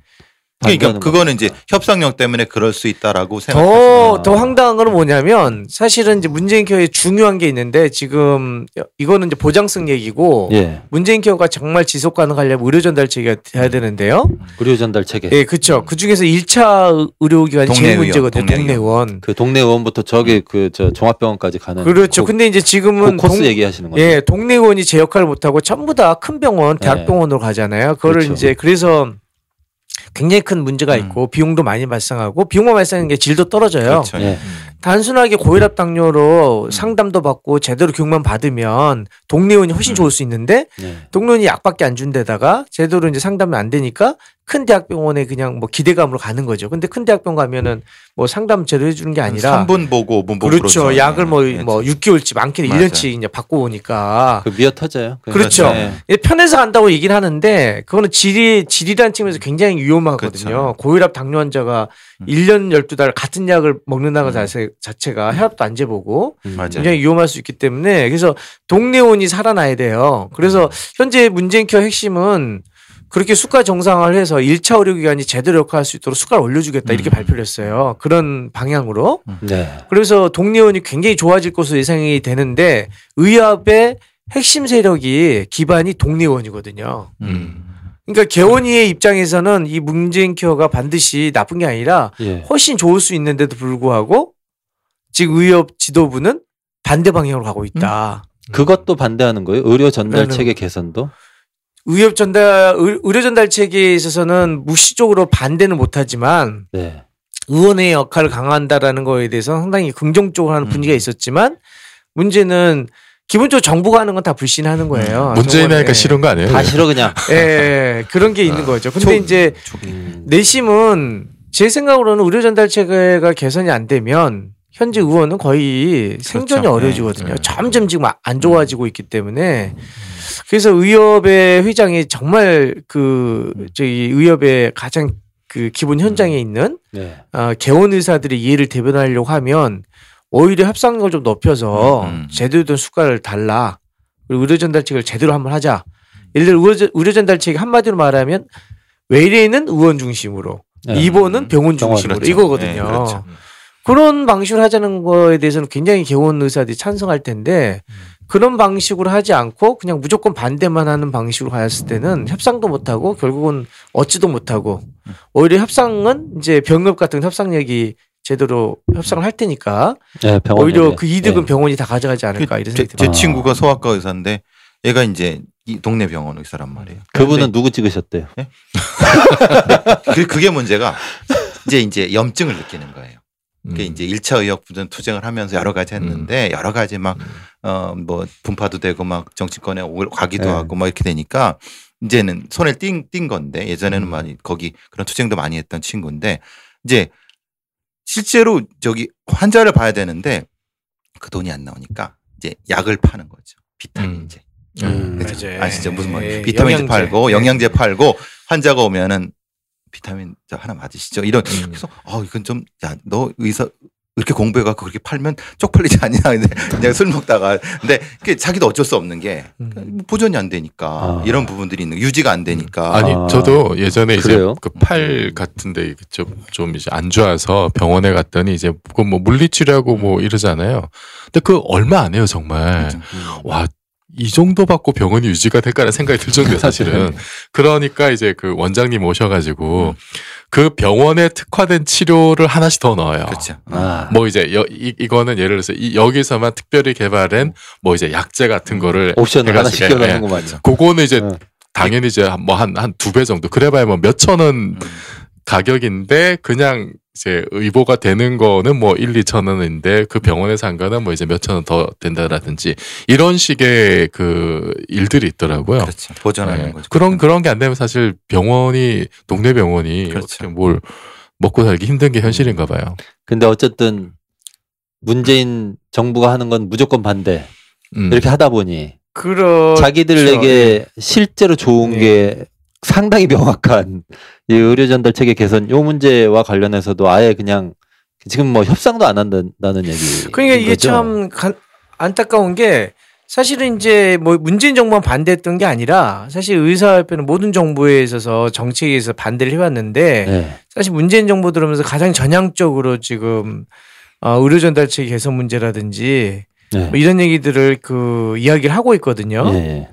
그러니까 그거는 이제? 협상력 때문에 그럴 수 있다라고 더, 생각하시면 더 황당한 건 뭐냐면 사실은 이제 문재인 케어에 중요한 게 있는데 지금 이거는 이제 보장성 얘기고 예 문재인 케어가 정말 지속 가능하려면 의료 전달 체계가 돼야 되는데요. 의료 전달 체계 예, 그렇죠. 그 중에서 1차 의료 기관이 동네 제일 의원, 문제거든요. 동네 동네 의원. 그 동네 의원부터 저기 그 저 종합병원까지 가는 그렇죠. 그, 근데 이제 지금은 그 코스 동- 얘기하시는 거죠. 예, 동네 의원이 제 역할을 못 하고 전부 다 큰 병원, 네. 대학병원으로 가잖아요. 그거를 그렇죠. 이제 그래서 굉장히 큰 문제가 음. 있고 비용도 많이 발생하고 비용만 발생하는 게 질도 떨어져요. 그렇죠. 예. 단순하게 고혈압 당뇨로 음. 상담도 받고 제대로 교육만 받으면 동네 의원이 훨씬 음. 좋을 수 있는데 예. 동네 의원이 약밖에 안 준 데다가 제대로 이제 상담이 안 되니까 큰 대학병원에 그냥 뭐 기대감으로 가는 거죠. 근데 큰 대학병원 가면은 뭐 상담 제대로 해주는 게 아니라 3분 보고 5분 보고 그렇죠. 그러죠. 약을 뭐, 네. 뭐 6개월치 많게는 맞아요. 1년치 이제 받고 오니까. 그 미어 터져요. 그- 그렇죠. 네. 예, 편해서 간다고 얘기는 하는데 그거는 질이 질이라는 측면에서 굉장히 위험하거든요. 그렇죠. 고혈압 당뇨 환자가 음. 1년 12달 같은 약을 먹는다는 음. 자체, 자체가 혈압도 안 재보고 음. 맞아요. 굉장히 위험할 수 있기 때문에 그래서 동네온이 살아나야 돼요. 그래서 현재 문재인 케어 핵심은 그렇게 수가 정상화를 해서 1차 의료기관이 제대로 역할할 수 있도록 수가를 올려주겠다 이렇게 음. 발표를 했어요. 그런 방향으로. 네. 그래서 동네원이 굉장히 좋아질 것으로 예상이 되는데 의협의 핵심 세력이 기반이 동네원이거든요. 음. 그러니까 개원이의 입장에서는 이 문재인 케어가 반드시 나쁜 게 아니라 예. 훨씬 좋을 수 있는데도 불구하고 지금 의협 지도부는 반대 방향으로 가고 있다. 그것도 반대하는 거예요. 의료 전달 네, 네. 체계 개선도. 의협 전달 의- 의료 전달 체계에 있어서는 무시적으로 반대는 못하지만 네. 의원의 역할을 강화한다라는 거에 대해서 상당히 긍정적으로 하는 음. 분위기가 있었지만 문제는 기본적으로 정부가 하는 건 다 불신하는 거예요. 문재인 정말, 하니까 예. 싫은 거 아니에요? 다 싫어 그냥. 예, 예, 그런 게 있는 거죠. 근데 초- 이제 음. 내심은 제 생각으로는 의료 전달 체계가 개선이 안 되면 현재 의원은 거의 생존이 그렇죠. 어려워지거든요. 네, 네. 점점 지금 안 좋아지고 있기 때문에 그래서 의협의 회장이 정말 그 저기 의협의 가장 그 기본 현장에 있는 네. 어, 개원 의사들의 이해를 대변하려고 하면 오히려 협상력을 좀 높여서 음, 음. 제대로 된 수가를 달라. 그리고 의료 전달책을 제대로 한번 하자. 예를 들어 의료, 의료 전달책 한마디로 말하면 외래는 의원 중심으로, 네. 입원은 병원 병원, 중심으로 그렇죠. 이거거든요. 네, 그렇죠. 그런 방식으로 하자는 거에 대해서는 굉장히 개원 의사들이 찬성할 텐데 그런 방식으로 하지 않고 그냥 무조건 반대만 하는 방식으로 갔을 때는 협상도 못하고 결국은 얻지도 못하고 오히려 협상은 이제 병업 같은 협상력이 제대로 협상을 할 테니까 네, 병원 오히려 얘기. 그 이득은 네. 병원이 다 가져가지 않을까 이런 제, 생각이 제. 아. 친구가 소아과 의사인데 얘가 이제 이 동네 병원 의사란 말이에요. 그분은 누구 찍으셨대요? 그 그게 문제가 이제 이제 염증을 느끼는 거예요. 음. 그게 이제 1차 의학 부전 투쟁을 하면서 여러 가지 했는데 여러 가지 막 어뭐 분파도 되고 막 정치권에 오- 가기도 네. 하고 막 이렇게 되니까 이제는 손에 띈, 띈 건데 예전에는 음. 많이 거기 그런 투쟁도 많이 했던 친구인데 이제 실제로 저기 환자를 봐야 되는데 그 돈이 안 나오니까 이제 약을 파는 거죠. 비타민제. 음. 그죠? 맞아요. 아시죠? 무슨 말? 예, 비타민제 영양제. 팔고 예. 영양제 팔고 환자가 오면은 비타민 저 하나 맞으시죠? 이런 음. 그래서 어 이건 좀 야 너 의사 이렇게 공부해갖고 그렇게 팔면 쪽팔리지 않냐 그냥 술 먹다가 근데 그게 자기도 어쩔 수 없는 게 음. 보존이 안 되니까 아. 이런 부분들이 있는 거, 유지가 안 되니까 아니 아, 저도 예전에 이제 그래요? 그팔 같은데 좀, 좀 이제 안 좋아서 병원에 갔더니 이제 그뭐 물리치료하고 뭐 이러잖아요. 근데 그 얼마 안 해요 정말. 그죠. 와. 이 정도 받고 병원이 유지가 될까라는 생각이 들 정도예요, 사실은. 그러니까 이제 그 원장님 오셔가지고 그 병원에 특화된 치료를 하나씩 더 넣어요. 그렇죠. 아. 뭐 이제 여, 이, 이거는 예를 들어서 이, 여기서만 특별히 개발한 뭐 이제 약제 같은 거를 옵션을 하나씩 해가지고, 예, 끼워넣는구만요. 그거는 이제 네. 당연히 이제 뭐 한 한 두 배 정도 그래봐야 뭐 몇천 원 음. 가격인데 그냥 이제 의보가 되는 거는 뭐 1, 2천 원인데 그 병원에서 한 거는 뭐 이제 몇천 원 더 된다라든지 이런 식의 그 일들이 있더라고요. 그렇죠. 보존하는 네. 거죠. 그런 그런 게 안 되면 사실 병원이 동네 병원이 그렇죠. 뭘 먹고 살기 힘든 게 현실인가 봐요. 근데 어쨌든 문재인 정부가 하는 건 무조건 반대. 음. 이렇게 하다 보니 그렇죠. 자기들에게 실제로 좋은 네. 게 상당히 명확한 이 의료 전달 체계 개선 요 문제와 관련해서도 아예 그냥 지금 뭐 협상도 안 한다는 얘기. 그러니까 이게 참 간- 안타까운 게 사실은 이제 뭐 문재인 정부만 반대했던 게 아니라 사실 의사협회는 모든 정부에 있어서 정책에 있어서 반대를 해왔는데 네. 사실 문재인 정부 들어오면서 가장 전향적으로 지금 어, 의료 전달체 개선 문제라든지 네. 뭐 이런 얘기들을 그 이야기를 하고 있거든요. 예, 예.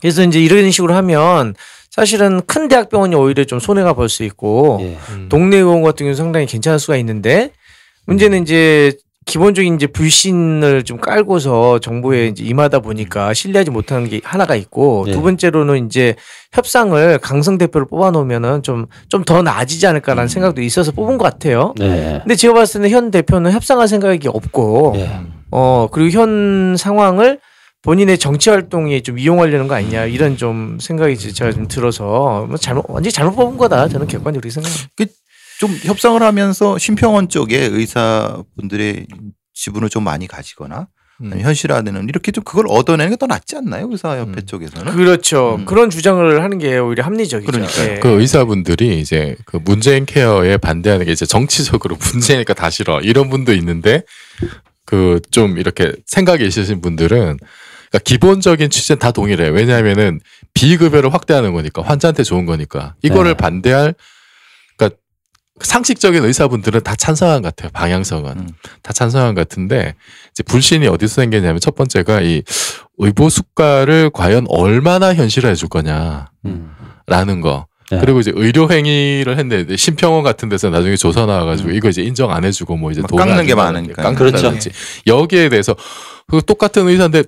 그래서 이제 이런 식으로 하면 사실은 큰 대학병원이 오히려 좀 손해가 볼수 있고 예. 동네 의원 같은 경우는 상당히 괜찮을 수가 있는데 문제는 이제 기본적인 이제 불신을 좀 깔고서 정부에 이제 임하다 보니까 신뢰하지 못하는 게 하나가 있고 네. 두 번째로는 이제 협상을 강성 대표를 뽑아놓으면은 좀 좀 더 나아지지 않을까라는 생각도 있어서 뽑은 것 같아요. 네. 근데 제가 봤을 때는 현 대표는 협상할 생각이 없고 예. 어 그리고 현 상황을 본인의 정치 활동에 좀 이용하려는 거 아니냐 이런 좀 생각이 제가 좀 들어서 뭐 잘못 완전히 잘못 뽑은 거다 저는 객관적으로 생각합니다. 좀 협상을 하면서 심평원 쪽에 의사분들의 지분을 좀 많이 가지거나 음. 현실화되는 이렇게 좀 그걸 얻어내는 게 더 낫지 않나요? 의사협회 음. 쪽에서는? 그렇죠. 음. 그런 주장을 하는 게 오히려 합리적이죠. 그러니까요. 예. 그 의사분들이 이제 그 문재인 케어에 반대하는 게 이제 정치적으로 문재인이니까 다 싫어 이런 분도 있는데 그 좀 이렇게 생각이 있으신 분들은 그러니까 기본적인 취지는 다 동일해요. 왜냐하면은 비급여를 확대하는 거니까 환자한테 좋은 거니까 이거를 네. 반대할 그러니까 상식적인 의사분들은 다 찬성한 것 같아요. 방향성은 음. 다 찬성한 것 같은데 이제 불신이 어디서 생기냐면 첫 번째가 이 의보 수가를 과연 얼마나 현실화해 줄 거냐. 음. 라는 거. 네. 그리고 이제 의료 행위를 했는데 심평원 같은 데서 나중에 조사 나와가지고 이거 이제 인정 안 해주고 뭐 이제 막 돈을 깎는 안게 많으니까. 깎는다든지. 여기에 대해서 그 똑같은 의사인데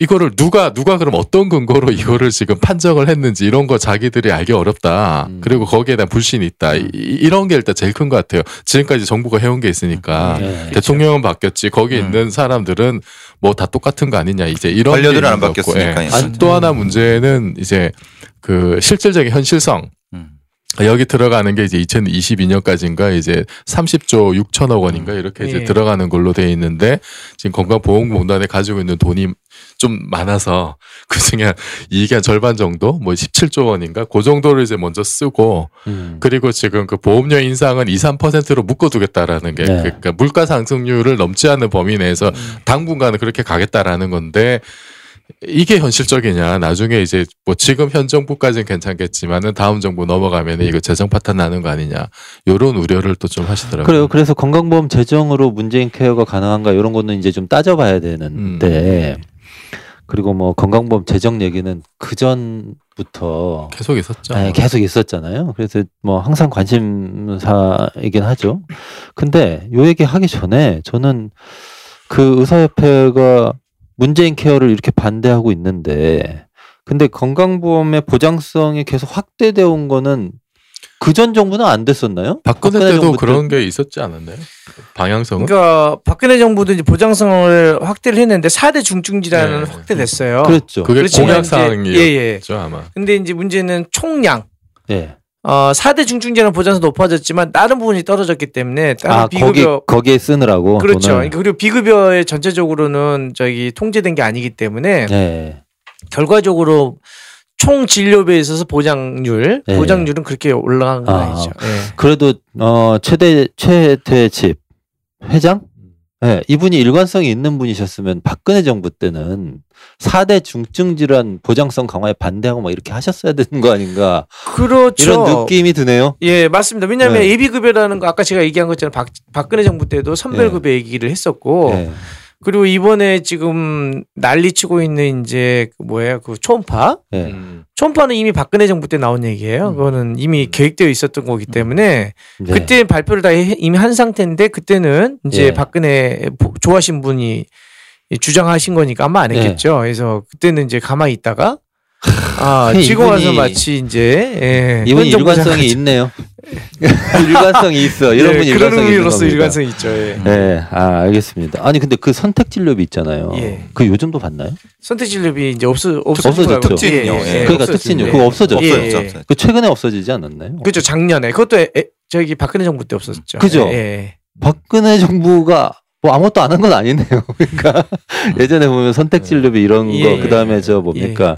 이거를 누가 누가 그럼 어떤 근거로 이거를 지금 판정을 했는지 이런 거 자기들이 알기 어렵다. 음. 그리고 거기에 대한 불신이 있다. 이, 이런 게 일단 제일 큰 것 같아요. 지금까지 정부가 해온 게 있으니까 네. 대통령은 바뀌었지 거기 음. 있는 사람들은 뭐 다 똑같은 거 아니냐 이제 이런 게 관료들은 안 바뀌었으니까. 예. 예. 또 하나 문제는 이제 그 실질적인 현실성 음. 여기 들어가는 게 이제 2022년까지인가 이제 30조 6천억 원인가 이렇게 이제 예. 들어가는 걸로 돼 있는데 지금 건강보험공단에 가지고 있는 돈이 좀 많아서 그 중에 이게 한 절반 정도 뭐 17조 원인가 그 정도를 이제 먼저 쓰고 음. 그리고 지금 그 보험료 인상은 2, 3%로 묶어두겠다라는 게 네. 그러니까 물가 상승률을 넘지 않는 범위 내에서 당분간은 그렇게 가겠다라는 건데 이게 현실적이냐 나중에 이제 뭐 지금 현 정부까지는 괜찮겠지만은 다음 정부 넘어가면 은 이거 재정 파탄 나는 거 아니냐 요런 우려를 또 좀 하시더라고요. 그래요. 그래서 건강보험 재정으로 문재인 케어가 가능한가 이런 거는 이제 좀 따져봐야 되는데 음. 그리고 뭐 건강보험 재정 얘기는 그 전부터 계속 있었죠. 네, 계속 있었잖아요. 그래서 뭐 항상 관심사이긴 하죠. 근데 요 얘기 하기 전에 저는 그 의사협회가 문재인 케어를 이렇게 반대하고 있는데 근데 건강보험의 보장성이 계속 확대되어 온 거는 그 전 정부는 안 됐었나요? 박근혜, 박근혜 때도 때- 그런 게 있었지 않았나요? 방향성은? 그러니까 박근혜 정부도 이제 보장성을 확대를 했는데 4대 중증 질환은 네. 확대됐어요. 그랬죠. 그게 공약 사항이었죠 예, 예. 아마. 근데 이제 문제는 총량 예. 어, 4대 중증 질환 보장성 높아졌지만 다른 부분이 떨어졌기 때문에 다른 아 거기 비급여 거기 에 쓰느라고 그렇죠. 돈을. 그리고 비급여에 전체적으로는 저기 통제된 게 아니기 때문에 예. 결과적으로 총 진료비에 있어서 보장률, 네. 보장률은 그렇게 올라간 건 아, 아, 니죠 예. 그래도 어 최대 최대집 회장 예, 이분이 일관성이 있는 분이셨으면 박근혜 정부 때는 4대 중증 질환 보장성 강화에 반대하고 막 이렇게 하셨어야 되는 거 아닌가 그렇죠. 이런 느낌이 드네요. 예, 맞습니다. 왜냐하면 네. 예비급여라는 거 아까 제가 얘기한 것처럼 박, 박근혜 정부 때도 선별급여 얘기를 했었고 예. 그리고 이번에 지금 난리치고 있는 이제 그 뭐예요? 그 초음파? 예. 음. 초음파는 이미 박근혜 정부 때 나온 얘기예요. 그거는 이미 계획되어 있었던 거기 때문에 네. 그때 발표를 다 해- 이미 한 상태인데 그때는 이제 예. 박근혜 보- 좋아하신 분이 주장하신 거니까 아마 안 예. 했겠죠. 그래서 그때는 이제 가만히 있다가 아, 이분이- 지금 와서 마치 이제 예, 이분 현 정부 일관성이 장관- 있네요. 일관성이 있어. 이런 예, 분 그런 일관성이 있는 겁니다. 일관성이 있죠. 예. 예, 아 알겠습니다. 아니 근데 그 선택 진료비 있잖아요. 예. 그 요즘도 받나요? 선택 진료비 이제 없어 없어졌죠. 없어졌죠. 특진요. 예. 그러니까 특진료 그거 없어졌죠. 예, 없어졌죠. 예. 없어졌죠. 그 최근에 없어지지 않았나요? 그렇죠. 작년에 그것도 에, 에, 저기 박근혜 정부 때 없었죠. 그죠? 예, 예. 박근혜 정부가 뭐 아무것도 안 한 건 아니네요. 그러니까 예전에 보면 선택 진료비 이런 거 예. 그다음에 저 뭡니까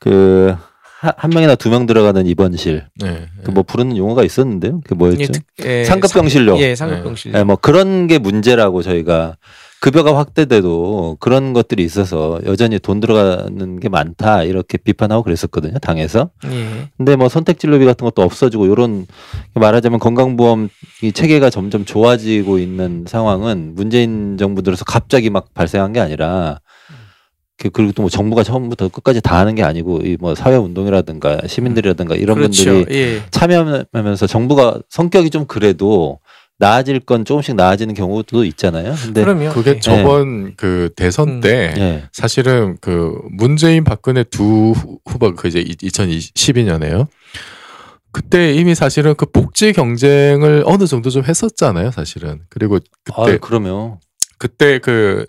그 한 명이나 두 명 들어가는 입원실 네. 그 뭐 부르는 용어가 있었는데요. 그 뭐였죠? 예, 특- 예, 상급병실로. 상- 예, 상급병실. 예, 뭐 그런 게 문제라고 저희가 급여가 확대돼도 그런 것들이 있어서 여전히 돈 들어가는 게 많다 이렇게 비판하고 그랬었거든요 당에서 예. 근데 뭐 선택 진료비 같은 것도 없어지고 요런 말하자면 건강보험 이 체계가 점점 좋아지고 있는 상황은 문재인 정부 들어서 갑자기 막 발생한 게 아니라 그- 그리고 또 뭐 정부가 처음부터 끝까지 다 하는 게 아니고 이 뭐 사회 운동이라든가 시민들이라든가 이런 그렇죠. 분들이 예. 참여하면서 정부가 성격이 좀 그래도 나아질 건 조금씩 나아지는 경우도 있잖아요. 근데 그럼요. 그게 예. 저번 그 대선 음. 때 예. 사실은 그 문재인 박근혜 두 후- 후보 그 이제 2012년에요. 그때 이미 사실은 그 복지 경쟁을 어느 정도 좀 했었잖아요, 사실은. 그리고 아, 그때 그러면 그때 그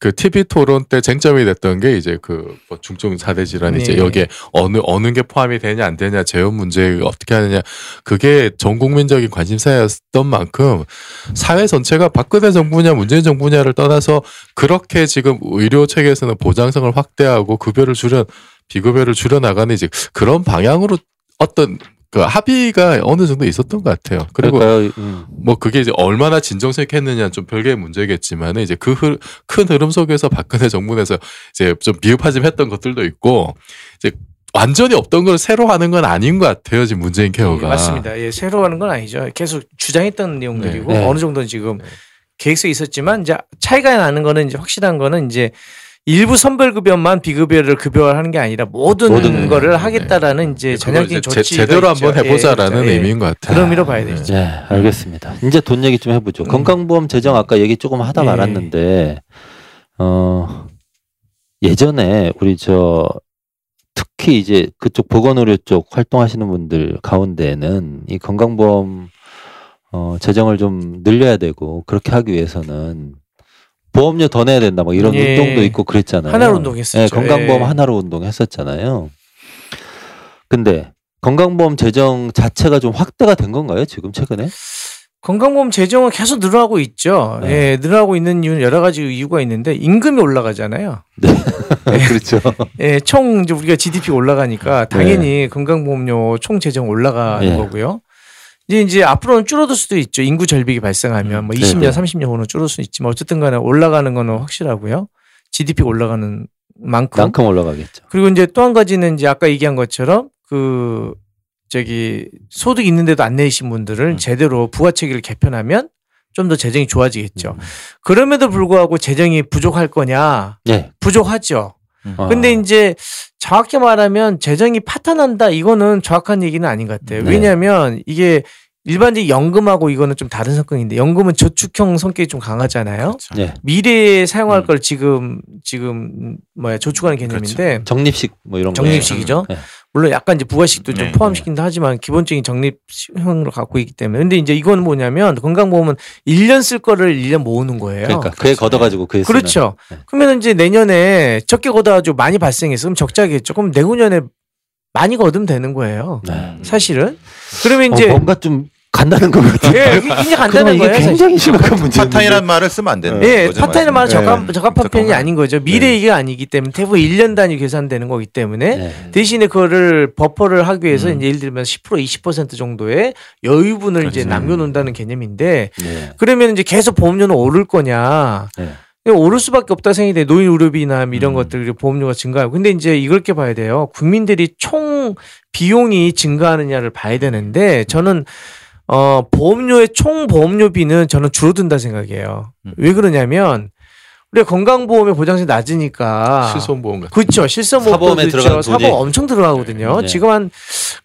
그 TV 토론 때 쟁점이 됐던 게 이제 그 뭐 중증 사대 질환 이제 네. 여기에 어느 어느 게 포함이 되냐 안 되냐 재원 문제 어떻게 하느냐 그게 전 국민적인 관심사였던 만큼 사회 전체가 박근혜 정부냐 문재인 정부냐를 떠나서 그렇게 지금 의료 체계에서는 보장성을 확대하고 급여를 줄여 비급여를 줄여 나가는 이제 그런 방향으로 어떤 그 합의가 어느 정도 있었던 것 같아요. 그리고. 음. 뭐 그게 이제 얼마나 진정성했느냐는 좀 별개의 문제겠지만 이제 그 큰 흐름 속에서 박근혜 정부 내에서 이제 좀 비읍하짐했던 것들도 있고 이제 완전히 없던 걸 새로 하는 건 아닌 것 같아요 지금 문재인 케어가 예, 맞습니다. 예, 새로 하는 건 아니죠. 계속 주장했던 내용들이고 네. 네. 어느 정도는 지금 계획서에 있었지만 이제 차이가 나는 거는 이제 확실한 거는 이제 일부 선별급여만 비급여를 급여하는 게 아니라 모든, 모든 거를 네. 하겠다라는 이제 전향적인 이제 제- 조치가 제대로 있죠. 한번 해보자라는 예, 예. 의미인 것 같아요. 그런 의미로 봐야 되죠. 네, 알겠습니다. 이제 돈 얘기 좀 해보죠. 음. 건강보험 재정 아까 얘기 조금 하다 예. 말았는데, 어, 예전에 우리 저, 특히 이제 그쪽 보건의료 쪽 활동하시는 분들 가운데는 이 건강보험 어, 재정을 좀 늘려야 되고 그렇게 하기 위해서는 보험료 더 내야 된다 뭐 이런 예. 운동도 있고 그랬잖아요. 하나로 운동했었죠. 예, 건강보험 예. 하나로 운동했었잖아요. 근데 건강보험 재정 자체가 좀 확대가 된 건가요? 지금 최근에? 건강보험 재정은 계속 늘어나고 있죠. 네. 예, 늘어나고 있는 이유는 여러 가지 이유가 있는데 임금이 올라가잖아요. 그렇죠. 예, 총 이제 우리가 GDP 가 올라가니까 당연히 건강보험료 총 재정 올라가는 예. 거고요. 이제 이제 앞으로는 줄어들 수도 있죠. 인구 절벽이 발생하면 뭐 20년, 네네. 30년 후는 줄어들 수 있지만 어쨌든 간에 올라가는 거는 확실하고요. GDP가 올라가는 만큼. 만큼 올라가겠죠. 그리고 이제 또 한 가지는 이제 아까 얘기한 것처럼 그 저기 소득 있는데도 안 내신 분들을 음. 제대로 부가체계를 개편하면 좀 더 재정이 좋아지겠죠. 음. 그럼에도 불구하고 재정이 부족할 거냐? 네. 부족하죠. 어. 근데 이제 정확히 말하면 재정이 파탄한다 이거는 정확한 얘기는 아닌 것 같아요. 네. 왜냐하면 이게 일반적인 연금하고 이거는 좀 다른 성격인데 연금은 저축형 성격이 좀 강하잖아요. 그렇죠. 네. 미래에 사용할 음. 걸 지금 지금 뭐야 저축하는 개념인데 적립식 뭐 이런 거. 적립식이죠. 네. 물론 약간 이제 부가식도 좀 네. 포함시킨다 하지만 기본적인 적립형으로 갖고 있기 때문에 근데 이제 이건 뭐냐면 건강보험은 1년 쓸 거를 1년 모으는 거예요. 그러니까 그에 걷어가지고 그에 쓰는. 그렇죠. 네. 그러면 이제 내년에 적게 걷어가지고 많이 발생했어. 그럼 적자겠죠. 그럼 내후년에 많이 걷으면 되는 거예요. 네. 사실은. 그러면 어, 이제 뭔가 좀 간다는 것 같아요. 예, 그러면 간단한 이게 거예요. 사실. 굉장히 심각한 문제. 파탄이라는 말을 쓰면 안 되는 예, 거죠. 파타이는 말은 말씀. 적합, 네. 적합한 편이 아닌 거죠. 미래 얘기가 아니기 때문에 대부분 1년 단위 계산되는 거기 때문에 네. 대신에 그거를 버퍼를 하기 위해서 음. 이제 예를 들면 10% 20% 정도의 여유분을 이제 그렇죠. 남겨놓는다는 개념인데 네. 그러면 이제 계속 보험료는 오를 거냐. 네. 오를 수밖에 없다 생각이 돼. 노인 의료비나 이런 음. 것들 보험료가 증가하고. 근데 이제 이렇게 봐야 돼요. 국민들이 총 비용이 증가하느냐를 봐야 되는데 저는 어 보험료의 총 보험료비는 저는 줄어든다 생각해요. 음. 왜 그러냐면 우리가 건강보험의 보장성이 낮으니까 실손보험 같은 그렇죠. 사보험에 있죠. 들어가는 사보험 엄청 들어가거든요. 네. 지금 한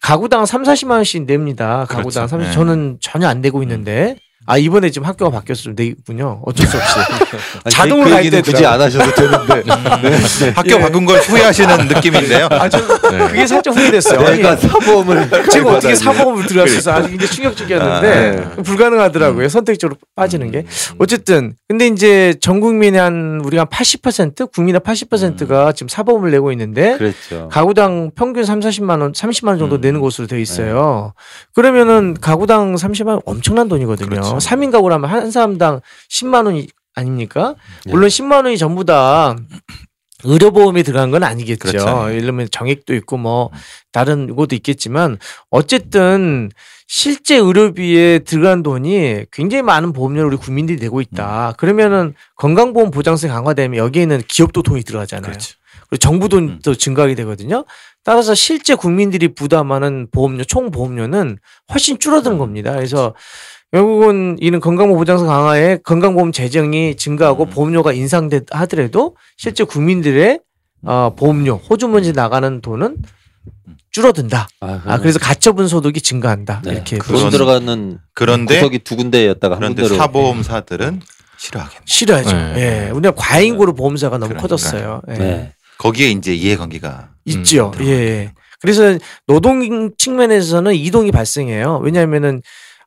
가구당 3, 40만 원씩 냅니다. 가구당 그렇죠. 30. 네. 저는 전혀 안 되고 있는데 아 이번에 지금 학교가 좀 내군요. 어쩔 수 없이. 자동으로 그가 얘기는 있더라고요. 굳이 안 하셔도 되는데. 네. 학교 바꾼 걸 후회하시는 느낌인데요. 아주 네. 그게 살짝 후회됐어요. 내가 사보험을 제가 어떻게 사보험을 들어갔어서 아주 굉장히 충격적이었는데 아, 불가능하더라고요. 선택적으로 빠지는 게. 어쨌든 근데 이제 전 국민의 한 우리가 한80% 국민의 80%가 지금 사보험을 내고 있는데 그렇죠. 가구당 평균 3, 40만 원, 30만 원 정도 음. 내는 것으로 되어 있어요. 그러면은 가구당 30만 원 엄청난 돈이거든요. 그렇죠. 3인 가구라면 한 사람당 10만 원이 아닙니까? 네. 물론 10만 원이 전부 다 의료보험이 들어간 건 아니겠죠. 그렇죠. 예를 들면 정액도 있고 뭐 다른 것도 있겠지만 어쨌든 실제 의료비에 들어간 돈이 굉장히 많은 보험료를 우리 국민들이 내고 있다. 음. 그러면은 건강보험 보장성이 강화되면 여기에는 기업도 돈이 들어가잖아요. 그렇죠. 그리고 정부 돈도 증가하게 되거든요. 따라서 실제 국민들이 부담하는 보험료, 총 보험료는 훨씬 줄어드는 겁니다. 그래서 결국은 이는 건강보험 보장성 강화에 건강보험 재정이 증가하고 음. 보험료가 인상하더라도 실제 국민들의 어, 보험료, 호주머니 나가는 돈은 줄어든다. 아, 그래서 가처분 소득이 증가한다. 네. 이렇게 돈 그런- 들어가는 그런데 구석이 두 군데였다가 한 그런데 군데로 사보험사들은 싫어하겠네. 싫어하죠. 네. 예. 우리가 과잉고로 보험사가 너무. 커졌어요. 예. 네. 거기에 이제 이해관계가 있죠. 음, 예. 그래서 노동 측면에서는 이동이 발생해요. 왜냐하면은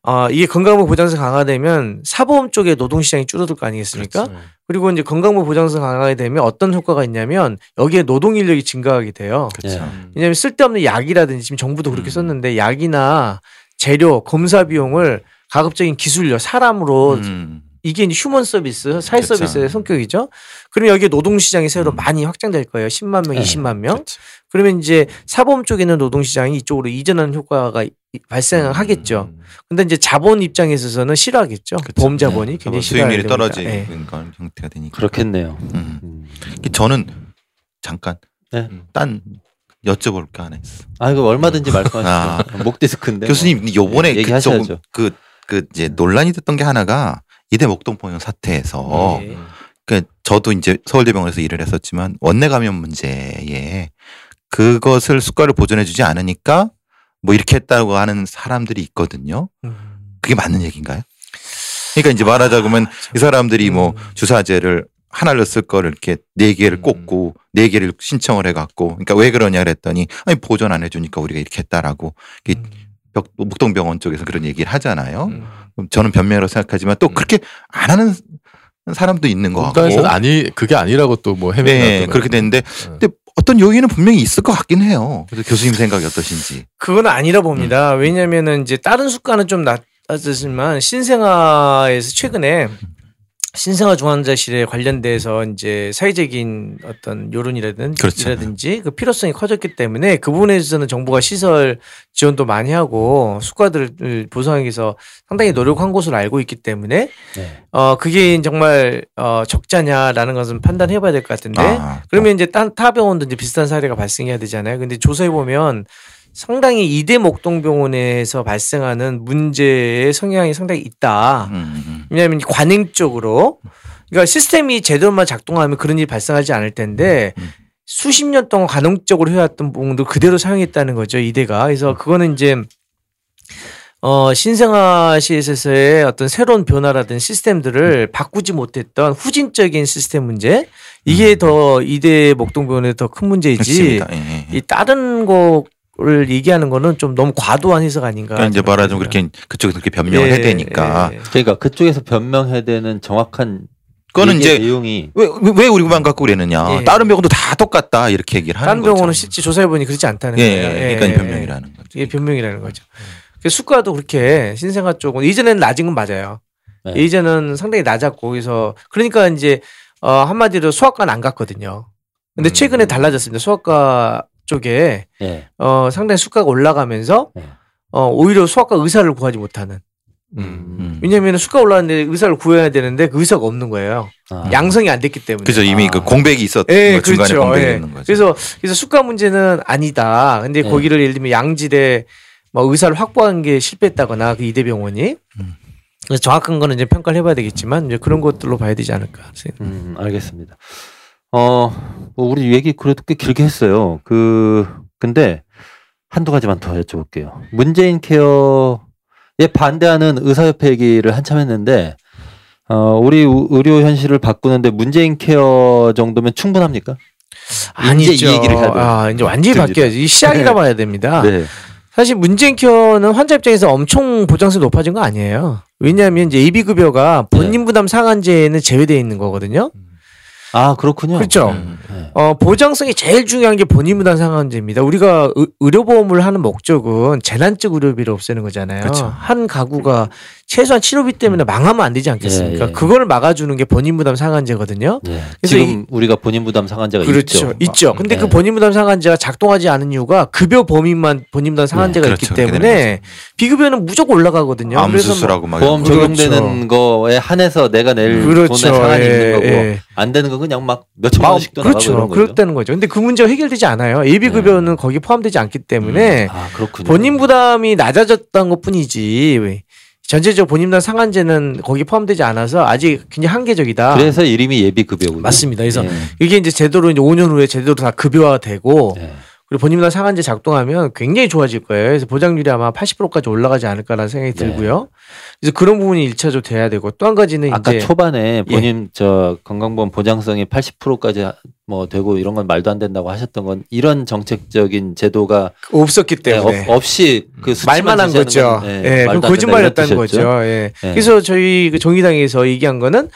어, 이게 건강보험 보장성 강화되면 사보험 쪽에 노동 시장이 줄어들 거 아니겠습니까? 그렇죠. 그리고 이제 건강보험 보장성 강화가 되면 어떤 효과가 있냐면 여기에 노동 인력이 증가하게 돼요. 그렇죠. 음. 왜냐하면 쓸데없는 약이라든지 지금 정부도 그렇게 음. 썼는데 약이나 재료, 검사 비용을 가급적인 기술력, 사람으로 음. 이게 휴먼 서비스, 사회 그렇죠. 서비스의 성격이죠. 그러면 여기에 노동 시장이 새로 음. 많이 확장될 거예요. 10만 명, 네. 20만 명. 그렇죠. 그러면 이제 사보험 쪽에 있는 노동 시장이 이쪽으로 이전하는 효과가 이- 발생하겠죠. 음. 근데 이제 자본 입장에 있어서는 싫어하겠죠. 그렇죠. 보험 자본이 네. 굉장히 수익률이 떨어지는 되니까. 예. 건 형태가 되니까. 그렇겠네요. 음. 음. 저는 잠깐 네. 딴 여쭤볼 게 하나 있어. 아 이거 얼마든지 말씀하시죠. 목 디스크인데. 교수님 요번에 예, 그. 조금 그, 그 이제 논란이 됐던 게 하나가 이대 목동포용 사태에서 예. 그 저도 이제 서울대병원에서 일을 했었지만 원내 감염 문제에 그것을 수가를 보존해주지 않으니까 뭐 이렇게 했다고 하는 사람들이 있거든요. 음. 그게 맞는 얘기인가요? 그러니까 이제 말하자면 이 사람들이 뭐 음. 주사제를 하나를 쓸 거를 이렇게 네 개를 음. 꽂고 네 개를 신청을 해갖고 그러니까 왜 그러냐 그랬더니 아니 보존 안 해주니까 우리가 이렇게 했다라고 벽- 목동병원 쪽에서 그런 얘기를 하잖아요. 음. 그럼 저는 변명이라고 생각하지만 또 음. 그렇게 안 하는 사람도 있는 것 같고. 국가에서는 아니 그게 아니라고 또뭐 네, 해명하더라고요. 그렇게 됐는데 네. 근데 어떤 요인은 분명히 있을 것 같긴 해요. 그래서 교수님 생각이 어떠신지. 그건 아니라 봅니다. 왜냐면은 이제 다른 수가는 좀 낮았지만 신생아에서 최근에 신생아 중환자실에 관련돼서 이제 사회적인 어떤 여론이라든지. 이라든지 그 필요성이 커졌기 때문에 그 부분에 있어서는 정부가 시설 지원도 많이 하고 수가들을 보상하기 위해서 상당히 노력한 것으로 알고 있기 때문에 네. 어 그게 정말 어 적자냐라는 것은 판단해 봐야 될 것 같은데 아, 그러면 이제 딴타 병원도 이제 비슷한 사례가 발생해야 되잖아요. 근데 조사해 보면 상당히 이대 목동병원에서 발생하는 문제의 성향이 상당히 있다. 음, 음. 왜냐하면 관행 적으로 그러니까 시스템이 제대로만 작동하면 그런 일이 발생하지 않을 텐데 음. 수십 년 동안 관행적으로 해왔던 부분도 그대로 사용했다는 거죠 이대가. 그래서 그거는 이제 어 신생아 시에서의 어떤 새로운 변화라든 시스템들을 바꾸지 못했던 후진적인 시스템 문제 이게 더 이대 목동병원의 더 큰 문제이지. 그렇습니다. 예, 예. 이 다른 거 를 얘기하는 거는 좀 너무 과도한 해석 아닌가. 그러니까 이제 말하자면 그렇게 그쪽에서 그렇게 변명을 해야 되니까 예, 예. 그러니까 그쪽에서 변명해야 되는 정확한 그거는 이제 내용이 왜, 왜- 왜 우리만 갖고 그랬느냐 예. 다른 병원도 다 똑같다 이렇게 얘기를 하는 다른 거죠. 병원은 실제 조사해 보니 그렇지 않다는 예, 거예요. 예, 그러니까 변명이라는 거죠. 이게 변명이라는 거죠. 그 수가도 그렇게 신생아 쪽은 이전에는 낮은 건 맞아요. 네. 이전은 상당히 낮았고 그래서 그러니까 이제 어 한마디로 수학과는 안 갔거든요. 근데 음. 최근에 달라졌습니다. 수학과 쪽에 예. 어 상당히 수가가 올라가면서 네. 어 오히려 수학과 의사를 구하지 못하는. 음. 음. 왜냐하면 수가 올라왔는데 의사를 구해야 되는데 그 의사가 없는 거예요. 아. 양성이 안 됐기 때문에. 그죠 이미 아. 그 공백이 있었 예, 뭐 중간에 그렇죠. 공백이 예. 있는 거죠. 그래서 그래서 수가 문제는 아니다. 근데 네. 거기를 예를 들면 양질의 뭐 의사를 확보한 게 실패했다거나 그 이대병원이 음. 정확한 거는 이제 평가를 해봐야 되겠지만 이제 그런 것들로 봐야 되지 않을까. 음, 알겠습니다. 어, 뭐 우리 얘기 그래도 꽤 길게 했어요. 그 근데 한두 가지만 더 여쭤볼게요. 문재인 케어에 반대하는 의사협회 얘기를 한참 했는데 어, 우리 우- 의료 현실을 바꾸는데 문재인 케어 정도면 충분합니까? 이제 이 얘기를 해야 돼요. 아, 이제 완전히 됩니다. 바뀌어야지. 이 시작이라 봐야 됩니다. 네. 사실 문재인 케어는 환자 입장에서 엄청 보장성이 높아진 거 아니에요. 왜냐하면 이제 AB 급여가 네. 본인 부담 상한제에는 제외되어 있는 거거든요. 아 그렇군요. 그렇죠. 음. 네. 어, 보장성이 제일 중요한 게 본인 부담 상한제입니다. 우리가 의, 의료보험을 하는 목적은 재난적 의료비를 없애는 거잖아요. 그렇죠. 한 가구가 최소한 치료비 때문에 망하면 안 되지 않겠습니까? 예, 예. 그걸 막아주는 게 본인 부담 상한제거든요. 네. 그래서 지금 우리가 본인 부담 상한제가 그렇죠. 있죠. 있죠. 근데 네. 그 본인 부담 상한제가 작동하지 않은 이유가 급여 범위만 본인 부담 상한제가 네, 있기 그렇죠. 때문에 비급여는 무조건 올라가거든요. 암 그래서 뭐- 수술하고 막 보험. 적용되는 거에 한해서 내가 낼 그렇죠. 돈의 상한이 예, 있는 거고 예. 안 되는 건 그냥 막 몇천만 원씩도 나가고 그렇죠. 그렇다는 거죠. 근데 그 문제가 해결되지 않아요. AB 급여는 거기 포함되지 않기 때문에 아 그렇군요. 본인 부담이 낮아졌던 것 뿐이지 왜. 전체적으로 본인 부담 상한제는 거기 포함되지 않아서 아직 굉장히 한계적이다. 그래서 이름이 예비 급여군요. 맞습니다. 그래서 예. 이게 이제 제대로 이제 5년 후에 제대로 다 급여화되고 예. 그리고 본인보다 상한제 작동하면 굉장히 좋아질 거예요. 그래서 보장률이 아마 80%까지 올라가지 않을까라는 생각이 네. 들고요. 그래서 그런 부분이 일차적으로 돼야 되고 또 한 가지는 아까 이제 초반에 본인 저 건강보험 보장성이 80%까지 뭐 되고 이런 건 말도 안 된다고 하셨던 건 이런 정책적인 제도가 없었기 네, 때문에 없, 없이 그 말만 한 거죠. 건, 예, 네, 그럼 된다 거짓말이었다는 거죠. 예. 예. 그래서 저희 그 정의당에서 얘기한 거는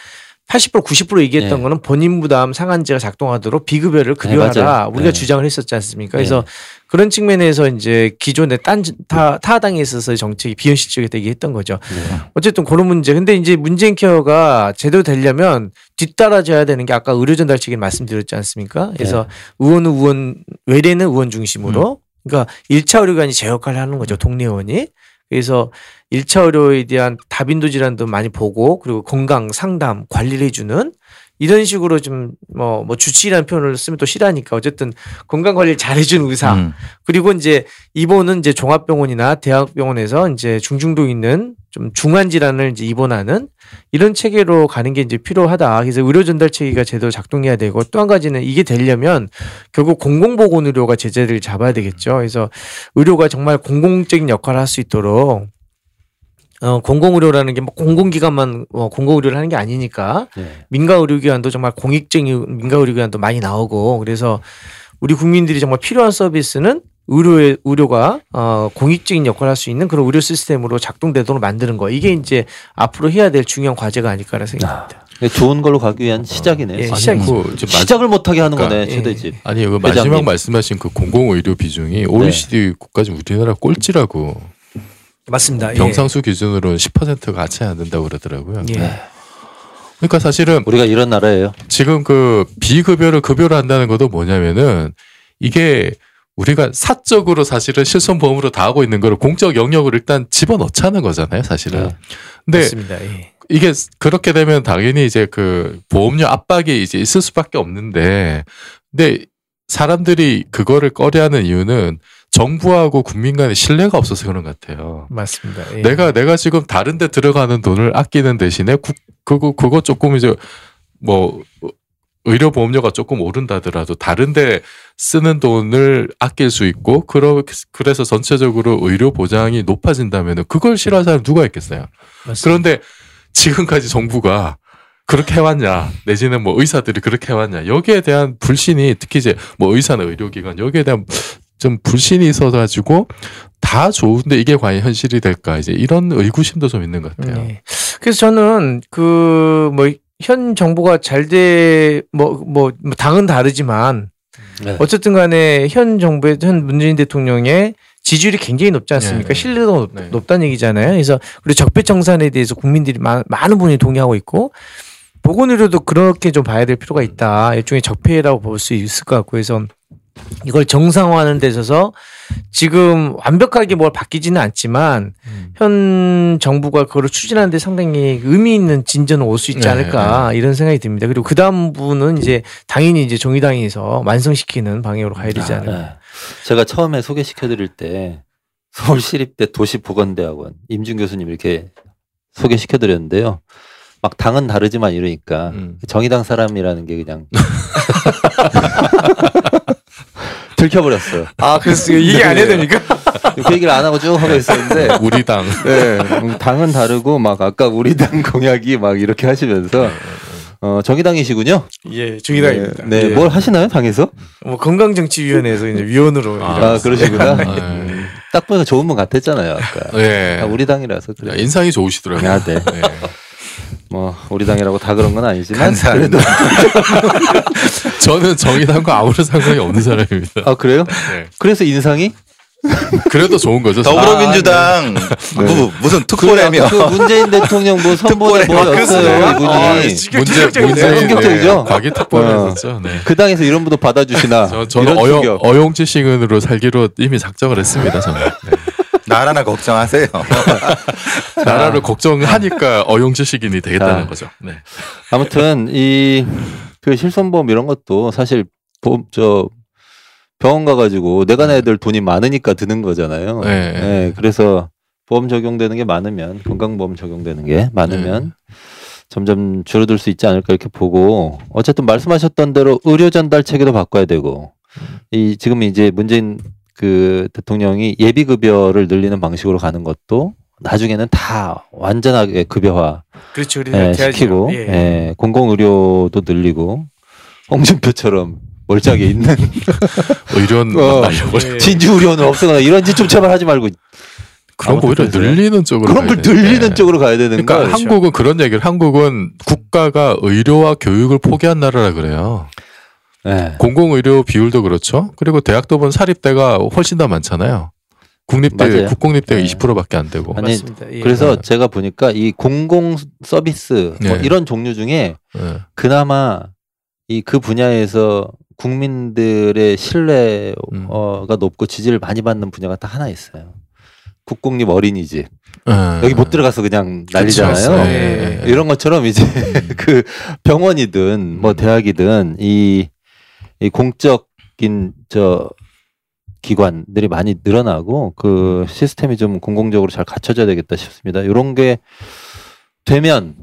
80% 90% 얘기했던 예. 거는 본인 부담 상한제가 작동하도록 비급여를 급여하라 맞아요. 우리가 예. 주장을 했었지 않습니까? 그래서 그런 측면에서 이제 기존의 딴 타 타당에 있어서 정책이 비현실적이다 얘기했던 거죠. 네. 어쨌든 그런 문제. 근데 이제 문재인 케어가 제대로 되려면 뒤따라져야 되는 게 아까 의료 전달책에 말씀드렸지 않습니까? 그래서 의원은 의원 외래는 의원 중심으로 그러니까 1차 의료관이 제 역할을 하는 거죠. 동네 의원이. 그래서 1차 의료에 대한 다빈도 질환도 많이 보고 그리고 건강 상담 관리를 해주는 이런 식으로 좀 뭐 뭐 주치의라는 표현을 쓰면 또 싫어하니까 어쨌든 건강 관리를 잘해주는 의사 음. 그리고 이제 입원은 이제 종합병원이나 대학병원에서 이제 중증도 있는 좀 중한 질환을 이제 입원하는 이런 체계로 가는 게 이제 필요하다. 그래서 의료 전달 체계가 제대로 작동해야 되고 또 한 가지는 이게 되려면 결국 공공 보건 의료가 제재를 잡아야 되겠죠. 그래서 의료가 정말 공공적인 역할을 할 수 있도록 어 공공의료라는 게 뭐 공공기관만 어, 공공의료를 하는 게 아니니까 네. 민간의료기관도 정말 공익적인 민간의료기관도 많이 나오고 그래서 우리 국민들이 정말 필요한 서비스는 의료의 의료가 어 공익적인 역할을 할 수 있는 그런 의료 시스템으로 작동되도록 만드는 거 이게 이제 앞으로 해야 될 중요한 과제가 아닐까라는 생각입니다. 그러니까 좋은 걸로 가기 위한 시작이네요. 예. 뭐그 이제 마- 시작을 못하게 하는 그러니까, 거네 예. 최대집. 아니 그 회장님. 마지막 말씀하신 그 공공의료 비중이 OECD 국가 중 우리나라 꼴찌라고 맞습니다. 예. 병상수 기준으로는 10%가 채안 된다고 그러더라고요. 예. 그러니까 사실은 우리가 이런 나라예요. 지금 그 비급여를 급여로 한다는 것도 뭐냐면은 이게 우리가 사적으로 사실은 실손보험으로 다 하고 있는 거를 공적 영역으로 일단 집어넣자는 거잖아요, 사실은. 네. 근데 맞습니다. 예. 이게 그렇게 되면 당연히 이제 그 보험료 압박이 이제 있을 수밖에 없는데 근데 사람들이 그거를 꺼려하는 이유는 정부하고 국민 간의 신뢰가 없어서 그런 것 같아요. 맞습니다. 예. 내가 내가 지금 다른 데 들어가는 돈을 아끼는 대신에 국 그거 그거 조금 이제 뭐 의료 보험료가 조금 오른다더라도 다른 데 쓰는 돈을 아낄 수 있고 그러 그래서 전체적으로 의료 보장이 높아진다면은 그걸 싫어하는 사람 누가 있겠어요. 맞습니다. 그런데 지금까지 정부가 그렇게 해왔냐 내지는 뭐 의사들이 그렇게 해왔냐 여기에 대한 불신이 특히 이제 뭐 의사나 의료기관 여기에 대한 좀 불신이 있어가지고 다 좋은데 이게 과연 현실이 될까 이제 이런 의구심도 좀 있는 것 같아요. 네. 그래서 저는 그 뭐 현 정부가 잘돼뭐뭐 뭐 당은 다르지만 네. 어쨌든 간에 현 정부의 현 문재인 대통령의 지지율이 굉장히 높지 않습니까? 네. 신뢰도가 높, 네. 높다는 얘기잖아요. 그래서 그리고 적폐청산에 대해서 국민들이 많, 많은 분이 동의하고 있고 보건의료도 그렇게 좀 봐야 될 필요가 있다. 일종의 적폐라고 볼 수 있을 것 같고 그래서 이걸 정상화하는 데 있어서 지금 완벽하게 뭘 바뀌지는 않지만 음. 현 정부가 그걸 추진하는데 상당히 의미 있는 진전은 올수 있지 네, 않을까 이런 생각이 듭니다. 그리고 그 다음 부분은 이제 당연히 이제 정의당에서 완성시키는 방향으로 가야 되지 않을까. 네. 제가 처음에 소개시켜 드릴 때 서울시립대 도시보건대학원 임준 교수님 이렇게 소개시켜 드렸는데요. 막 당은 다르지만 이러니까 음. 정의당 사람이라는 게 그냥 들켜버렸어요. 아, 그래서 얘기 안 해야 되니까? 그 얘기를 안 하고 쭉 하고 있었는데 우리 당 네, 음, 당은 다르고 막 아까 우리 당 공약이 막 이렇게 하시면서 어, 정의당이시군요. 예, 정의당입니다. 네, 예. 뭘 하시나요 당에서? 뭐 건강정치위원회에서 이제 위원으로. 아, 아, 그러시구나. 네. 딱 보니까 좋은 분 같았잖아요 아까. 네. 아, 우리 당이라서 그래. 인상이 좋으시더라고요. 아, 네. 네. 뭐 우리 당이라고 다 그런 건 아니지만 간사합니다. 그래도 저는 정의당과 아무런 상관이 없는 사람입니다. 아 그래요? 네. 그래서 인상이 그래도 좋은 거죠. 더불어민주당 뭐, 무슨 특보라며 그 문재인 대통령 뭐 선보에 뭐 특보래. 였어요 아, 이분이 진짜 문제. 문재인 충격적이죠? 네, 과기 특보를 어. 네. 그 당에서 이런 분도 받아주시나 저, 저는 이런 어용. 어용지 시근으로 살기로 이미 작정을 했습니다. 저는 네. 나라나 걱정하세요. 나라를 걱정하니까 어용지 시근이 되겠다는 자. 거죠. 네. 아무튼 이 그 실손보험 이런 것도 사실 보험 저 병원 가가지고 내가 내야 될 돈이 많으니까 드는 거잖아요. 네. 네, 그래서 보험 적용되는 게 많으면 건강보험 적용되는 게 많으면 점점 줄어들 수 있지 않을까 이렇게 보고 어쨌든 말씀하셨던 대로 의료 전달 체계도 바꿔야 되고 이 지금 이제 문재인 그 대통령이 예비 급여를 늘리는 방식으로 가는 것도 나중에는 다 완전하게 급여화 그렇죠. 예, 시키고 예. 예, 공공 의료도 늘리고 홍준표처럼 멀쩡하게 있는 의료는 어. 날려버려. 예. 진주 의료는 없어거나 이런 짓좀 제발 하지 말고 그런 거 오히려. 늘리는 쪽으로 그런 걸. 늘리는 쪽으로 가야 되는 그러니까 거야. 그렇죠. 한국은 그런 얘기를 한국은 국가가 의료와 교육을 포기한 나라라 그래요. 예. 공공의료 비율도 그렇죠. 그리고 대학도 보면 사립대가 훨씬 더 많잖아요. 국립대, 맞아요. 국공립대가 네. 20%밖에 안 되고. 아니, 맞습니다. 예. 그래서 네. 제가 보니까 이 공공 서비스 뭐 네. 이런 종류 중에 예. 그나마 이 그 분야에서 국민들의 신뢰가 음. 높고 지지를 많이 받는 분야가 딱 하나 있어요. 국공립 어린이집 예. 여기 못 들어가서 그냥 그렇죠. 난리잖아요. 예. 이런 것처럼 이제 음. 그 병원이든 뭐 음. 대학이든 이, 이 공적인 저 기관들이 많이 늘어나고 그 시스템이 좀 공공적으로 잘 갖춰져야 되겠다 싶습니다. 이런 게 되면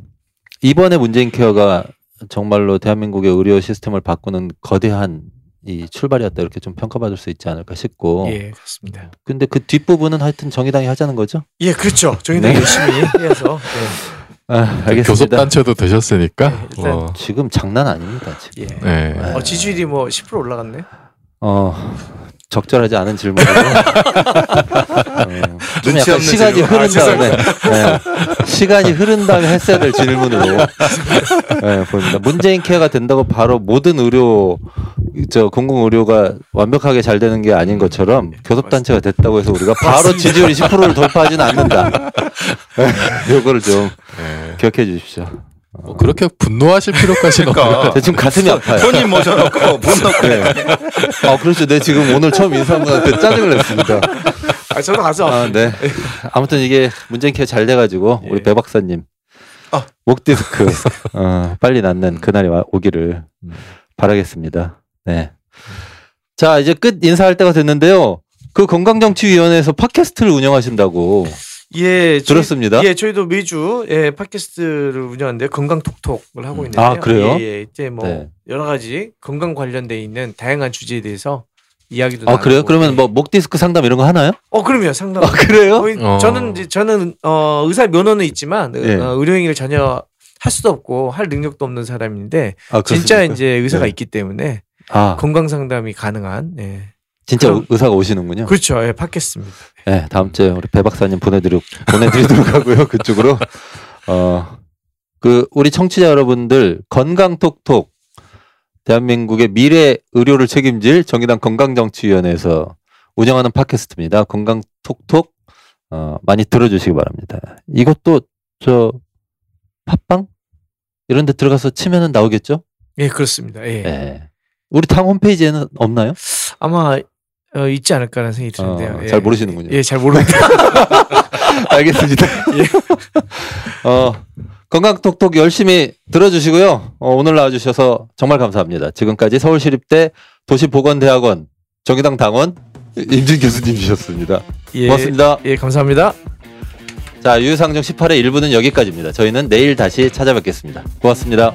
이번에 문재인 케어가 정말로 대한민국의 의료 시스템을 바꾸는 거대한 이 출발이었다 이렇게 좀 평가받을 수 있지 않을까 싶고 예, 그렇습니다. 근데 그 뒷부분은 하여튼 정의당이 하자는 거죠? 예, 그렇죠. 저희는 네. 열심히 해서 예. 아, 알겠습니다. 교섭단체도 되셨으니까. 네, 일단 어, 지금 장난 아닙니다. 지금. 예. 네. 네. 어, 지지율이 뭐 10% 올라갔네. 어 적절하지 않은 질문으로 어, 좀 약간 시간이 질문. 흐른 아, 다음에 네, 시간이 흐른 다음에 했어야 될 질문으로 네, 보입니다. 문재인 케어가 된다고 바로 모든 의료 저 공공 의료가 완벽하게 잘 되는 게 아닌 것처럼 교섭 단체가 됐다고 해서 우리가 바로 지지율이 10%를 돌파하지는 않는다. 네, 요거를 좀 네. 기억해 주십시오. 뭐 그렇게 분노하실 필요까지는 그러니까. 없는 저 지금 가슴이 아파요. 손님 모셔놓고 못 넣고 네. 아 그렇죠. 내 지금 오늘 처음 인사한 분한테 짜증을 냈습니다. 아, 저도 가서 아, 네. 아무튼 이게 문재인 케어 잘 돼가지고 우리 예. 배 박사님 아. 목 디스크 어, 빨리 낫는 그날이 와- 오기를 음. 바라겠습니다. 네. 자 이제 끝 인사할 때가 됐는데요. 그 건강정치위원회에서 팟캐스트를 운영하신다고 예, 들었습니다. 예, 저희도 매주 예, 팟캐스트를 운영하는데 건강 톡톡을 하고 음. 있는데요. 아, 그래요? 예, 예, 이제 뭐 네. 여러 가지 건강 관련돼 있는 다양한 주제에 대해서 이야기도 아 그래요? 나누고, 그러면 예. 뭐목 디스크 상담 이런 거 하나요? 어, 그럼요. 상담. 아 그래요? 어. 저는 이제 저는 어, 의사 면허는 있지만 예. 어, 의료 행위를 전혀 할 수도 없고 할 능력도 없는 사람인데 아, 진짜? 이제 의사가 네. 있기 때문에 아 건강 상담이 가능한 예. 진짜 그럼- 의사가 오시는군요. 그렇죠. 예, 팟캐스트입니다. 네, 다음 주에 우리 배 박사님 보내드리 보내드리도록 하고요. 그쪽으로 어 그 우리 청취자 여러분들 건강 톡톡 대한민국의 미래 의료를 책임질 정의당 건강정치위원회에서 운영하는 팟캐스트입니다. 건강 톡톡 어 많이 들어주시기 바랍니다. 이것도 저 팟빵 이런 데 들어가서 치면은 나오겠죠? 예, 그렇습니다. 예. 네. 우리 당 홈페이지에는 없나요? 아마 어, 있지 않을까라는 생각이 드는데요. 어, 예. 잘 모르시는군요. 예, 잘 모릅니다. 알겠습니다. 어, 건강톡톡 열심히 들어주시고요. 어, 오늘 나와주셔서 정말 감사합니다. 지금까지 서울시립대 도시보건대학원 정의당 당원 임진 교수님이셨습니다. 예. 고맙습니다. 예, 감사합니다. 자, 유상정 18회 1부는 여기까지입니다. 저희는 내일 다시 찾아뵙겠습니다. 고맙습니다.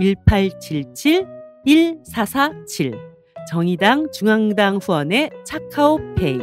1877 1447 정의당 중앙당 후원의 차카오페이